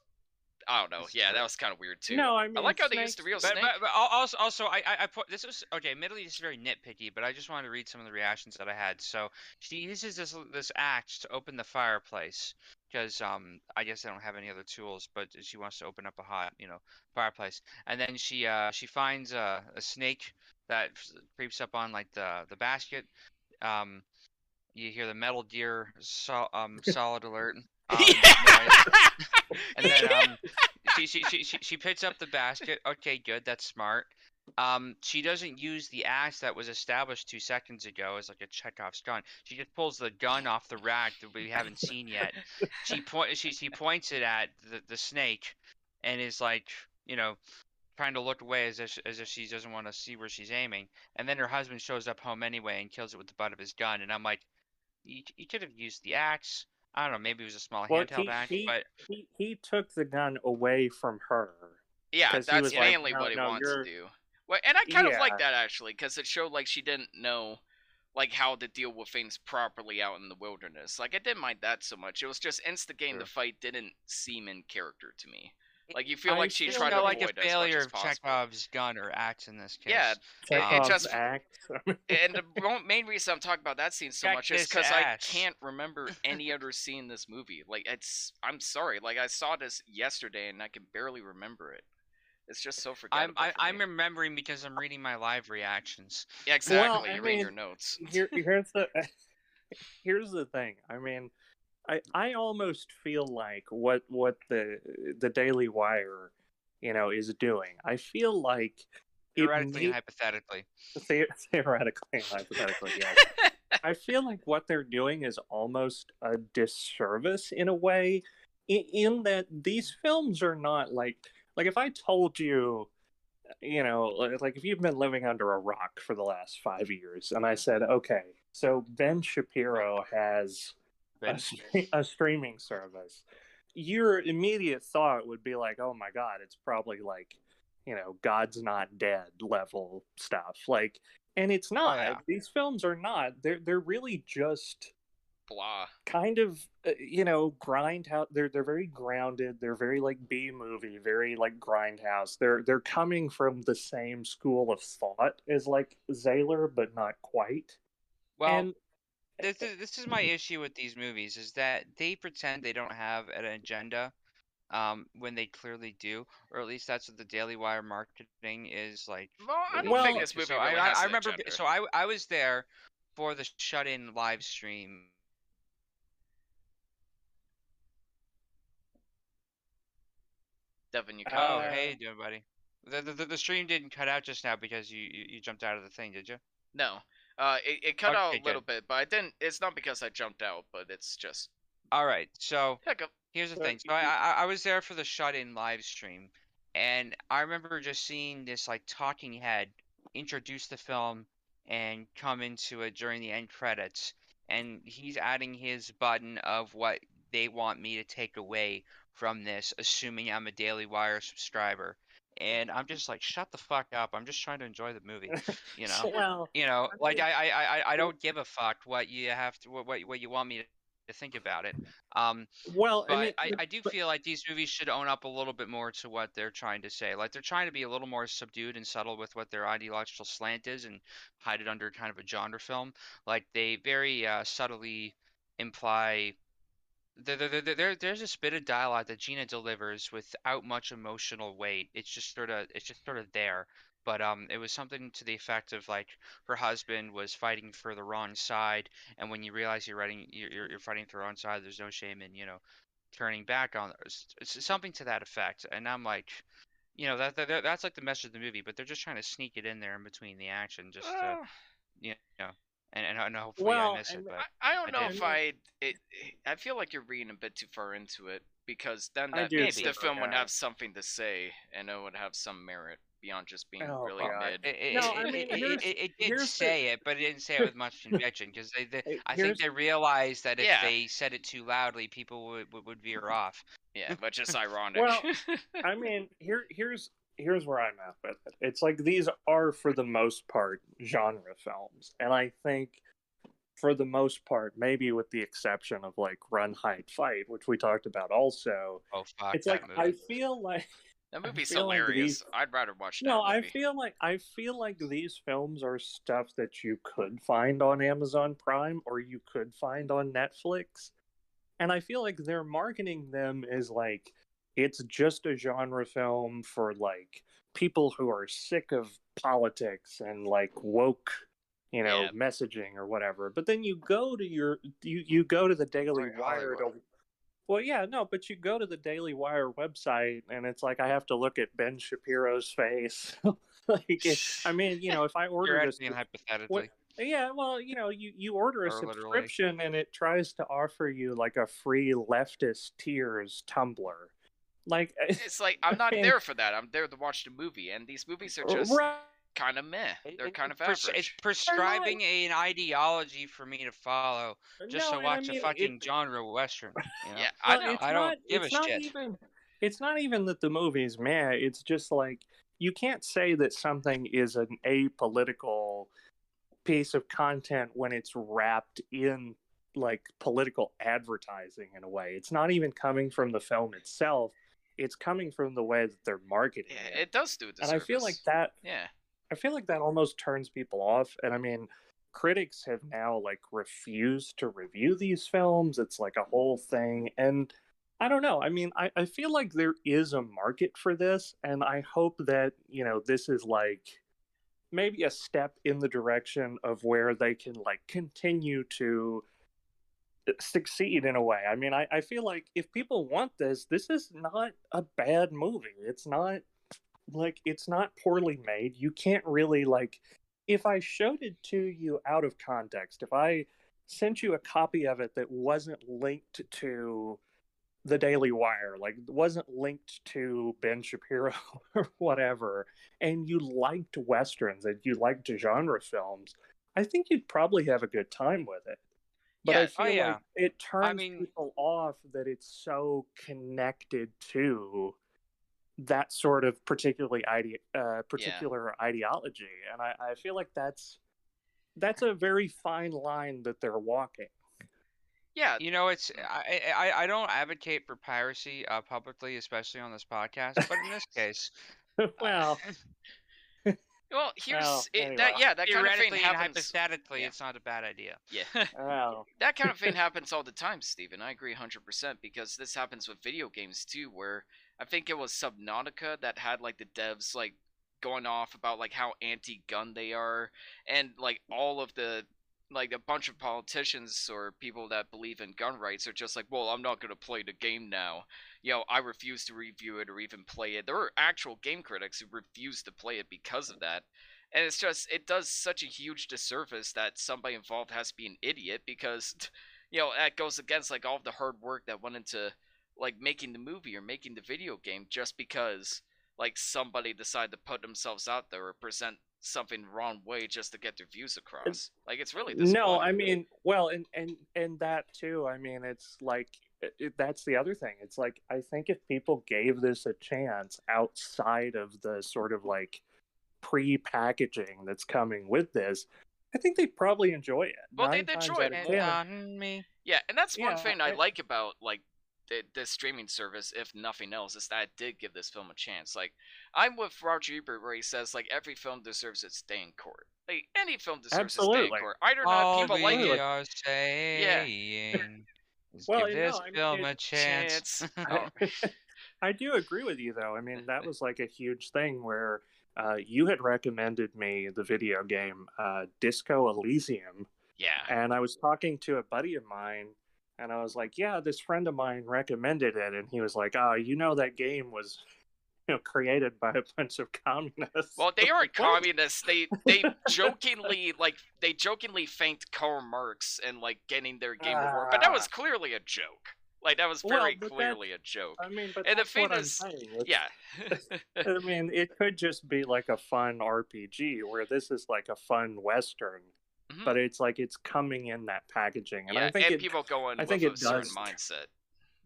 I don't know. Yeah, that was kind of weird too. No, I mean, I like how they used the real But, snake. but, but also, also I, I, I put this was okay. Admittedly, this is very nitpicky, but I just wanted to read some of the reactions that I had. So she uses this this axe to open the fireplace because um I guess they don't have any other tools, but she wants to open up a hot you know fireplace, and then she uh she finds a, a snake that creeps up on like the the basket. Um, you hear the metal gear so, um <laughs> solid alert. <laughs> Um, noise. And then <laughs> um, she, she, she, she, she picks up the basket. Okay, good. That's smart. Um, she doesn't use the axe that was established two seconds ago as like a Chekhov's gun. She just pulls the gun off the rack that we haven't seen yet. She <laughs> point she, she points it at the, the snake, and is like you know trying to look away as if as if she doesn't want to see where she's aiming. And then her husband shows up home anyway and kills it with the butt of his gun. And I'm like, you, you could have used the axe. I don't know. Maybe it was a small Well, handheld he, axe, he, but he he took the gun away from her. yeah, 'cause he that's like, mainly "No, what he no, wants to you're- do. Well, and I kind of like that actually, because it showed like she didn't know like how to deal with things properly out in the wilderness. Like I didn't mind that so much. It was just instigating Sure. the fight didn't seem in character to me. Like you feel I like she tried to felt like avoid a as much failure as of possible. Chekhov's gun or axe in this case. Yeah, Chekhov's just- act. and the <laughs> main reason I'm talking about that scene so Check much is because I can't remember any other scene in this movie. Like it's, I'm sorry. Like I saw this yesterday and I can barely remember it. It's just so forgettable. I'm I, for I'm remembering because I'm reading my live reactions. yeah, exactly. Well, I you read mean, your notes. Here, <laughs> here's the <laughs> here's the thing. I mean, I I almost feel like what what the the Daily Wire, you know, is doing. I feel like Theoretically may- hypothetically. the- <laughs> theoretically hypothetically, yes. <laughs> I feel like what they're doing is almost a disservice in a way, in, in that these films are not like like if I told you, you know, like if you've been living under a rock for the last five years, and I said, okay, so Ben Shapiro has a, a streaming service, your immediate thought would be like, oh my god, it's probably like, you know, God's not dead level stuff, like. And it's not. yeah. These films are not. They're they're really just Blah. kind of uh, you know grindhouse they're they're very grounded they're very like b movie very like grindhouse they're they're coming from the same school of thought as like Zahler but not quite Well, and this is this is my issue with these movies is that they pretend they don't have an agenda um when they clearly do or at least that's what the daily wire marketing is like Well, I don't Well, think this movie so really I, I, remember agenda. so I I was there for the shut in live stream Devon, you cut oh out hey how you doing buddy the, the, the- the stream didn't cut out just now because you, you, you jumped out of the thing did you No. Uh, it, it cut out a little bit, but I didn't. It's not because I jumped out, but it's just all right so heck up. Here's the thing. So I, I I was there for the shut-in live stream, and I remember just seeing this like talking head introduce the film and come into it during the end credits, and he's adding his button of what they want me to take away from this, assuming I'm a Daily Wire subscriber. And I'm just like, shut the fuck up. I'm just trying to enjoy the movie. <laughs> You know, well you know, like I, I, I, I don't give a fuck what you have to, what, what you want me to think about it. Um, well but it- I, I do but- feel like these movies should own up a little bit more to what they're trying to say. Like they're trying to be a little more subdued and subtle with what their ideological slant is and hide it under kind of a genre film. Like they very uh, subtly imply there, there, there, there, there's this bit of dialogue that Gina delivers without much emotional weight. It's just sort of it's just sort of there. But um, it was something to the effect of like her husband was fighting for the wrong side, and when you realize you're writing you're, you're fighting for the wrong side, there's no shame in you know turning back on it's, it's something to that effect. And I'm like, you know that, that that's like the message of the movie, but they're just trying to sneak it in there in between the action, just to Uh, you know, and and, and hopefully Well, I miss it. and But I, I don't I know if I it. I feel like you're reading a bit too far into it because then that means the film would have something to say and it would have some merit beyond just being Oh, really God. mid. It, it, No, it, I mean, it, it, it did here's the- say it, but it didn't say it with <laughs> much conviction because they, they, I think they realized that if Yeah. they said it too loudly, people would, would, would veer <laughs> off. Yeah, but just ironic. Well, <laughs> I mean, here here's here's where I'm at with it. It's like these are for the most part genre films, and I think for the most part, maybe with the exception of like Run Hide Fight, which we talked about also, Oh fuck! it's like movie. I feel like that <laughs> movie's feel like hilarious. these- I'd rather watch that no, I feel like I feel like these films are stuff that you could find on Amazon Prime or you could find on Netflix. And I feel like they're marketing them as like it's just a genre film for like people who are sick of politics and like woke, you know, Yeah. messaging or whatever. But then you go to your you you go to the Daily Like Wire to well, yeah, no, but you go to the Daily Wire website, and it's like I have to look at Ben Shapiro's face. <laughs> like, it, I mean, you know, if I <laughs> order asking hypothetically. yeah, well, you know, you you order a Or literally. subscription, and it tries to offer you like a free leftist tears tumbler. Like, <laughs> It's like I'm not And- there for that. I'm there to watch the movie, and these movies are just right? kind of meh. They're kind of average. It's prescribing an ideology for me to follow just No, to and I watch mean, a fucking it- genre western. You know? Yeah, I Well, know. it's I don't not- give a shit. Even, it's not even that the movie's meh. It's just like you can't say that something is an apolitical piece of content when it's wrapped in like political advertising in a way. It's not even coming from the film itself. It's coming from the way that they're marketing Yeah, it. it does do. This. And I feel like that Yeah. I feel like that almost turns people off. And I mean, critics have mm-hmm. now like refused to review these films. It's like a whole thing. And I don't know. I mean, I, I feel like there is a market for this. And I hope that, you know, this is like maybe a step in the direction of where they can like continue to succeed in a way. I mean, I, I feel like if people want this, this is not a bad movie. It's not like it's not poorly made. You can't really like if I showed it to you out of context, if I sent you a copy of it that wasn't linked to the Daily Wire, like wasn't linked to Ben Shapiro <laughs> or whatever, and you liked westerns and you liked genre films, I think you'd probably have a good time with it. But Yeah, I oh, feel yeah. like it turns mean- people off that it's so connected to that sort of particularly ide- uh, particular ideology, and I, I feel like that's that's a very fine line that they're walking. Yeah. You know, it's I I, I don't advocate for piracy uh, publicly, especially on this podcast. But in this <laughs> case, well, <laughs> <laughs> Well, here's Well, it, anyway. that. Yeah, that kind of thing happens. hypothetically, Yeah. it's not a bad idea. Yeah. <laughs> well, <laughs> that kind of thing happens all the time, Stephen. I agree 100% because this happens with video games too, where I think it was Subnautica that had like the devs like going off about like how anti-gun they are and like all of the like a bunch of politicians or people that believe in gun rights are just like, well, I'm not going to play the game now. You know, I refuse to review it or even play it. There are actual game critics who refuse to play it because of that. And it's just, it does such a huge disservice that somebody involved has to be an idiot because, <laughs> you know, that goes against like all the hard work that went into like making the movie or making the video game just because like somebody decided to put themselves out there or present something the wrong way just to get their views across. Like it's really no. I mean, well, and and and that too. I mean, it's like it, it- that's the other thing. It's like I think if people gave this a chance outside of the sort of like pre-packaging that's coming with this, I think they'd probably enjoy it. Well, Nine they'd enjoy it, of And on me. Yeah, and that's one Yeah, thing I I- like about like the, the streaming service, if nothing else, is that it did give this film a chance. Like I'm with Roger Ebert where he says like every film deserves its day in court. Like any film deserves its day Absolutely. in court. I don't know All if people like we it. are saying is Well, give you know, this I mean, film it- a chance. Oh. <laughs> <laughs> I do agree with you though. I mean, that was like a huge thing where uh, you had recommended me the video game uh, Disco Elysium, Yeah. and I was talking to a buddy of mine, and I was like, "Yeah, this friend of mine recommended it," and he was like, "Oh, you know that game was." You know, created by a bunch of communists. Well, they aren't <laughs> communists. They they <laughs> jokingly like they jokingly thanked Karl Marx and like getting their game award, but that was clearly a joke. Like that was very but clearly a joke. I mean, but and the thing is-. <laughs> Yeah. I mean, it could just be like a fun RPG where this is like a fun western, Mhm. but it's like it's coming in that packaging, and yeah, I think and it, people go in I with think a it certain mindset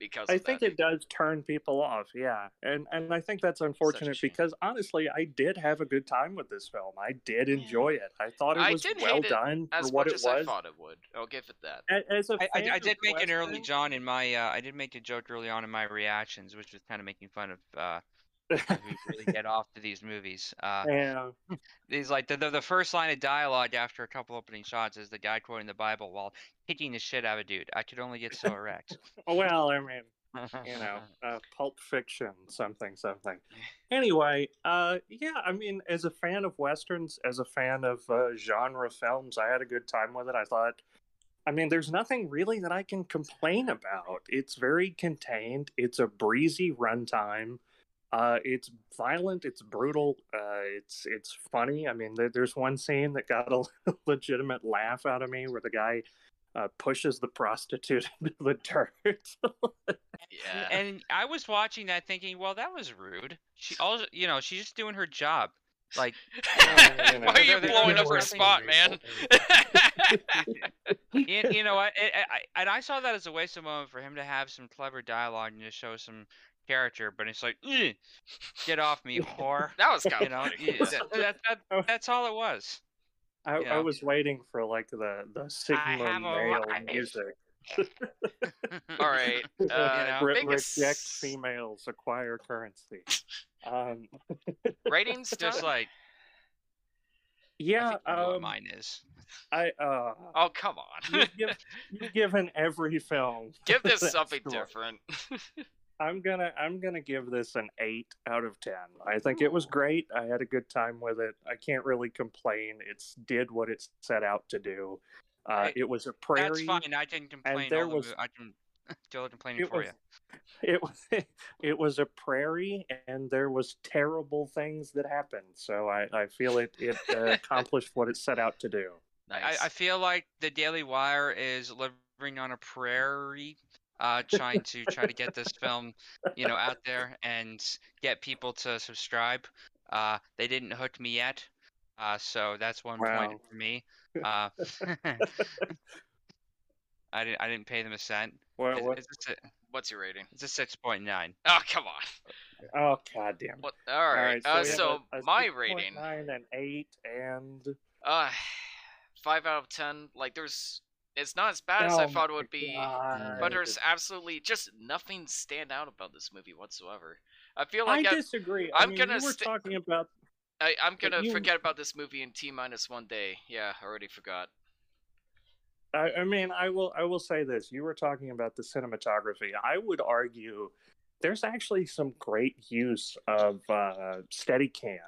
because I of think that. it does turn people off. Yeah, and and I think that's unfortunate because honestly, I did have a good time with this film. I did enjoy it. I thought it was did well it done for what much it as was. I thought it would. I'll give it that. A- As a I, I, fan I did make an early John in my uh, I did make a joke early on in my reactions, which was kind of making fun of uh, who <laughs> really get off to these movies. Uh, Yeah, <laughs> He's like the, the the first line of dialogue after a couple opening shots is the guy quoting the Bible while kicking the shit out of a dude. I could only get so erect. <laughs> well, I mean, you know, uh, Pulp Fiction, something, something. Anyway, uh, yeah, I mean, as a fan of westerns, as a fan of uh, genre films, I had a good time with it. I thought, I mean, there's nothing really that I can complain about. It's very contained. It's a breezy runtime. Uh, it's violent. It's brutal. Uh, it's it's funny. I mean, there, there's one scene that got a <laughs> legitimate laugh out of me where the guy uh, pushes the prostitute <laughs> into the dirt. Yeah. <laughs> And I was watching that thinking, well, that was rude. She also, you know, she's just doing her job. Like, you know. Why are you There- there- blowing there's up her spot, man? you, you know, I, I, I, and I saw that as a waste of moment for him to have some clever dialogue and to show some character, but it's like, get off me, <laughs> whore. That was kind You of know, that, that, that, that's all it was. I, you I was waiting for like the the Sigma male music. <laughs> All right. <laughs> Uh, know, Re- biggest reject females, acquire currency. Um, ratings. Just like, I yeah, you know what um, mine is. I uh, Oh come on. you've, given, you've given every film. Give this something score. different. I'm gonna I'm gonna give this an eight out of ten. I think it was great. I had a good time with it. I can't really complain. It's did what it set out to do. Uh, Hey, it was a prairie. That's prairie. fine. I can complain. there all the was- I can do all the complaining It for was, you. <laughs> it was <laughs> it was a prairie, and there was terrible things that happened. So I, I feel it it uh, <laughs> accomplished what it set out to do. nice. I, I feel like the Daily Wire is living on a prairie, uh, <laughs> trying to try to get this film, you know, out there and get people to subscribe. Uh, they didn't hook me yet, uh, so that's one Wow. point for me. <laughs> Uh, <laughs> I didn't I didn't pay them a cent. What, it's, a, What's your rating? it's a six point nine. Oh come on. oh god damn. What? All right. All uh, so a- a my 6.9 rating. and eight and Uh, <sighs> five out of ten. Like there's, it's not as bad as I Oh thought it would be. God. But there's absolutely just nothing stand out about this movie whatsoever. I feel like I I, disagree. I I'm mean, gonna you were sti- talking about I, I'm gonna you- forget about this movie in T minus one day. Yeah, I already forgot. I, I mean, I will. I will say this. You were talking about the cinematography. I would argue there's actually some great use of uh, Steadicam,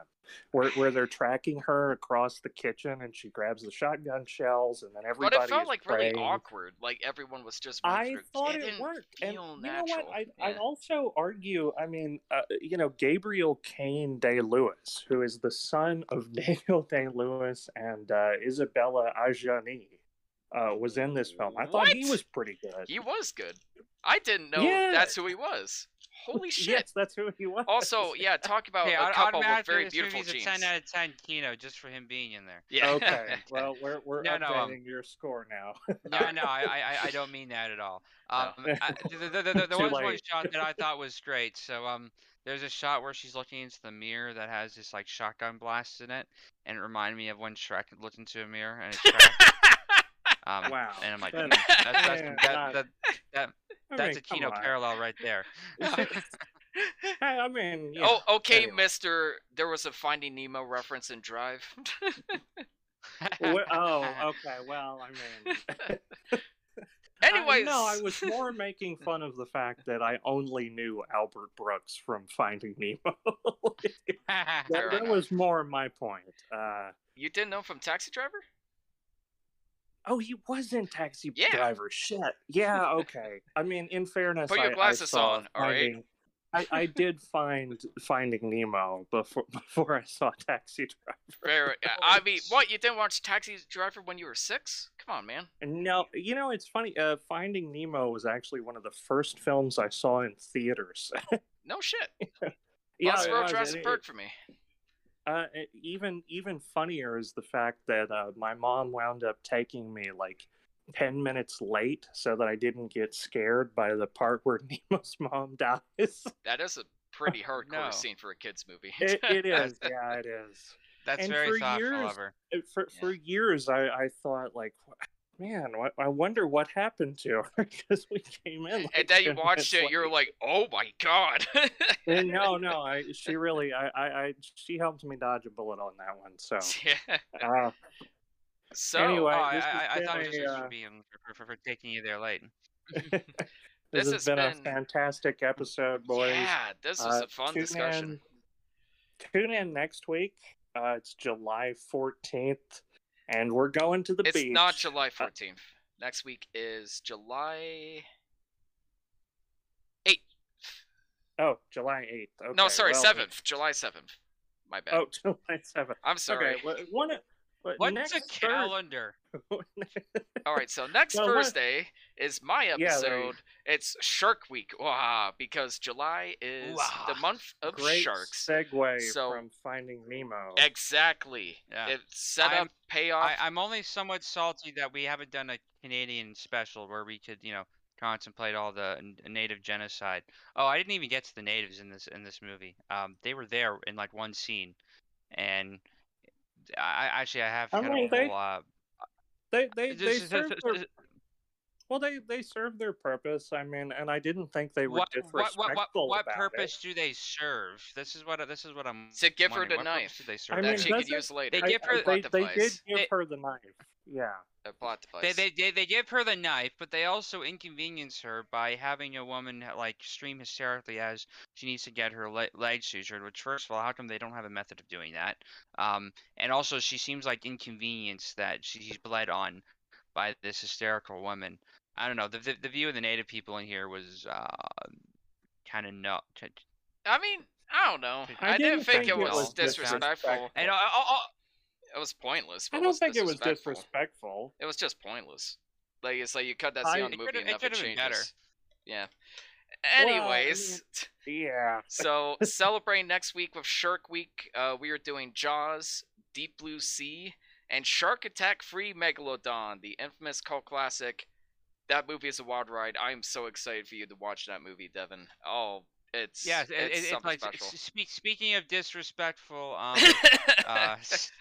where where they're <sighs> tracking her across the kitchen, and she grabs the shotgun shells, and then everybody. But it felt like really awkward. Like everyone was just. I thought it it worked, and feel you know what? I yeah. I'd also argue. I mean, uh, you know, Gabriel Kane Day Lewis, who is the son of <laughs> Daniel Day Lewis and uh, Isabella Adjani, uh, was in this film. I thought he was pretty good. He was good. I didn't know Yeah. that's who he was. Holy <laughs> shit! Yes, that's who he was. Also, yeah, talk about Hey, a I'd- couple with very beautiful movie's genes. a ten out of ten Kino just for him being in there. Yeah. Okay, <laughs> well, we're we're No, no, um, updating your score now. <laughs> No, no, I, I, I- I don't mean that at all. Um, No. I, the, the, the, the, there Too was one late. shot that I thought was great. So, um, there's a shot where she's looking into the mirror that has this like shotgun blast in it, and it reminded me of when Shrek looked into a mirror and it cracked. Um, wow, and I'm like, That- "Hmm, that's, that's, Yeah, that, that, that, I that's mean, a Kino parallel right there. <laughs> I mean, <laughs> you oh, okay, anyway. Mister. There was a Finding Nemo reference in Drive. <laughs> Oh, okay. Well, I mean, I- no, I was more making fun of the fact that I only knew Albert Brooks from Finding Nemo. that, that was more my point. Uh, You didn't know from Taxi Driver? Oh, he was in Taxi Yeah. Driver. Shit. Yeah. Okay. I mean, in fairness, Put your I- glasses on, all right? Finding- I, I did find Finding Nemo before <laughs> before I saw Taxi Driver. Fair. I mean, <laughs> what? You didn't watch Taxi Driver when you were six? Come on, man. No, you know, it's funny. Uh, Finding Nemo was actually one of the first films I saw in theaters. No shit. <laughs> yeah, Lost World Jurassic Park for me. Uh, even even funnier is the fact that uh, my mom wound up taking me like ten minutes late so that I didn't get scared by the part where <laughs> Nemo's mom <laughs> dies. That is a pretty <laughs> hardcore No. scene for a kids movie. it, it is, yeah, it is. That's And very for thoughtful years- of her. It- For for years, I I thought like, man, I wonder what happened to her <laughs> because we came in. Like, and then you watched it, you're like, oh my god. And <laughs> no, no, I she really, I, I, I, she helped me dodge a bullet on that one. So, <laughs> yeah. uh, So, Anyway, Oh, I, I, I been thought it was a, just uh, for being for, for, for taking you there late. this, This has has been, a fantastic episode, boys. yeah, this was Uh, a fun tune discussion. In, tune in next week. Uh, it's July fourteenth, and we're going to the It's beach. not July uh, 14th. Next week is July. 8th. Oh, July eighth. Okay, no, sorry, well, 7th. July 7th. My bad. Oh, <laughs> July seventh. I'm sorry. Okay, one. But What's a Thur- calendar? <laughs> All right, so next Well, what- Thursday is my Yeah, episode. it's Shark Week. Wah, because July is the month of Great sharks. segue So- from Finding Nemo. Exactly. Yeah. It's set I'm- up, payoff. I, I'm only somewhat salty that we haven't done a Canadian special where we could, you know, contemplate all the native genocide. Oh, I didn't even get to the natives in this in this movie. Um, they were there in like one scene, and I actually I have I kind of mean, a they- whole. Uh, They they they this is- served this- their, this- well they they served their purpose. I mean, and I didn't think they were what, disrespectful what, what, what, what about purpose it. do they serve? This is what this is what I'm. To give her the What knife. do they I serve? mean, that she could use later. They I- give I- her- they, plot they did give They- her the knife. Yeah. A plot device. They, they, they, they give her the knife, but they also inconvenience her by having a woman like scream hysterically as she needs to get her le- leg sutured. Which, first of all, how come they don't have a method of doing that? Um, and also she seems like inconvenienced that she's bled on by this hysterical woman. I don't know. The the, the view of the native people in here was uh, kind of not. I mean, I don't know. I I, didn't, didn't think, think it it was, was disrespectful. disrespectful. And uh, oh, It was pointless. But I don't think it was disrespectful. disrespectful. It was just pointless. Like it's like you cut that I- scene on the It movie could've- and it nothing changes. better. Yeah. I mean- Anyways, Yeah. <laughs> so <laughs> celebrate next week with Shark Week. Uh, we are doing Jaws, Deep Blue Sea, and Shark Attack 3 Megalodon, the infamous cult classic. That movie is a wild ride. I am so excited for you to watch that movie, Devon. Oh, it's yeah, it, it, it's it's something like special. s- speak, speaking of disrespectful um, <laughs> uh, s-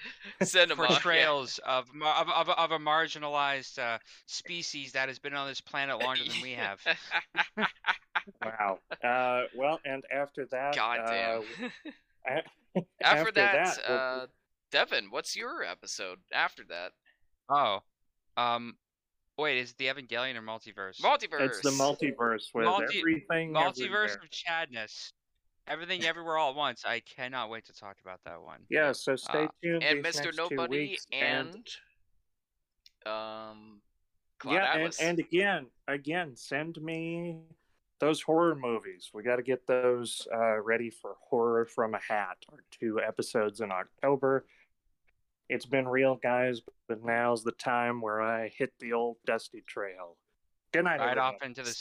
Cinema. yeah. portrayals of, of, of of a marginalized uh, species that has been on this planet longer than we <laughs> have. Wow. Uh, well, and after that, God damn. uh, a- after, that, we'll- uh, Devon, what's your episode after that? Oh, um, wait, is it the Evangelion or multiverse? Multiverse. it's the multiverse with Multi- everything. multiverse everywhere. of Chadness. Everything, everywhere, all at once. I cannot wait to talk about that one. Yeah, so stay Uh, tuned. and these Mr. next two Nobody weeks, and, um Cloud yeah, and, and again, again, send me those horror movies. We got to get those uh, ready for Horror from a Hat, our two episodes in October. It's been real, guys, but now's the time where I hit the old dusty trail. Good night, Right everybody. off into the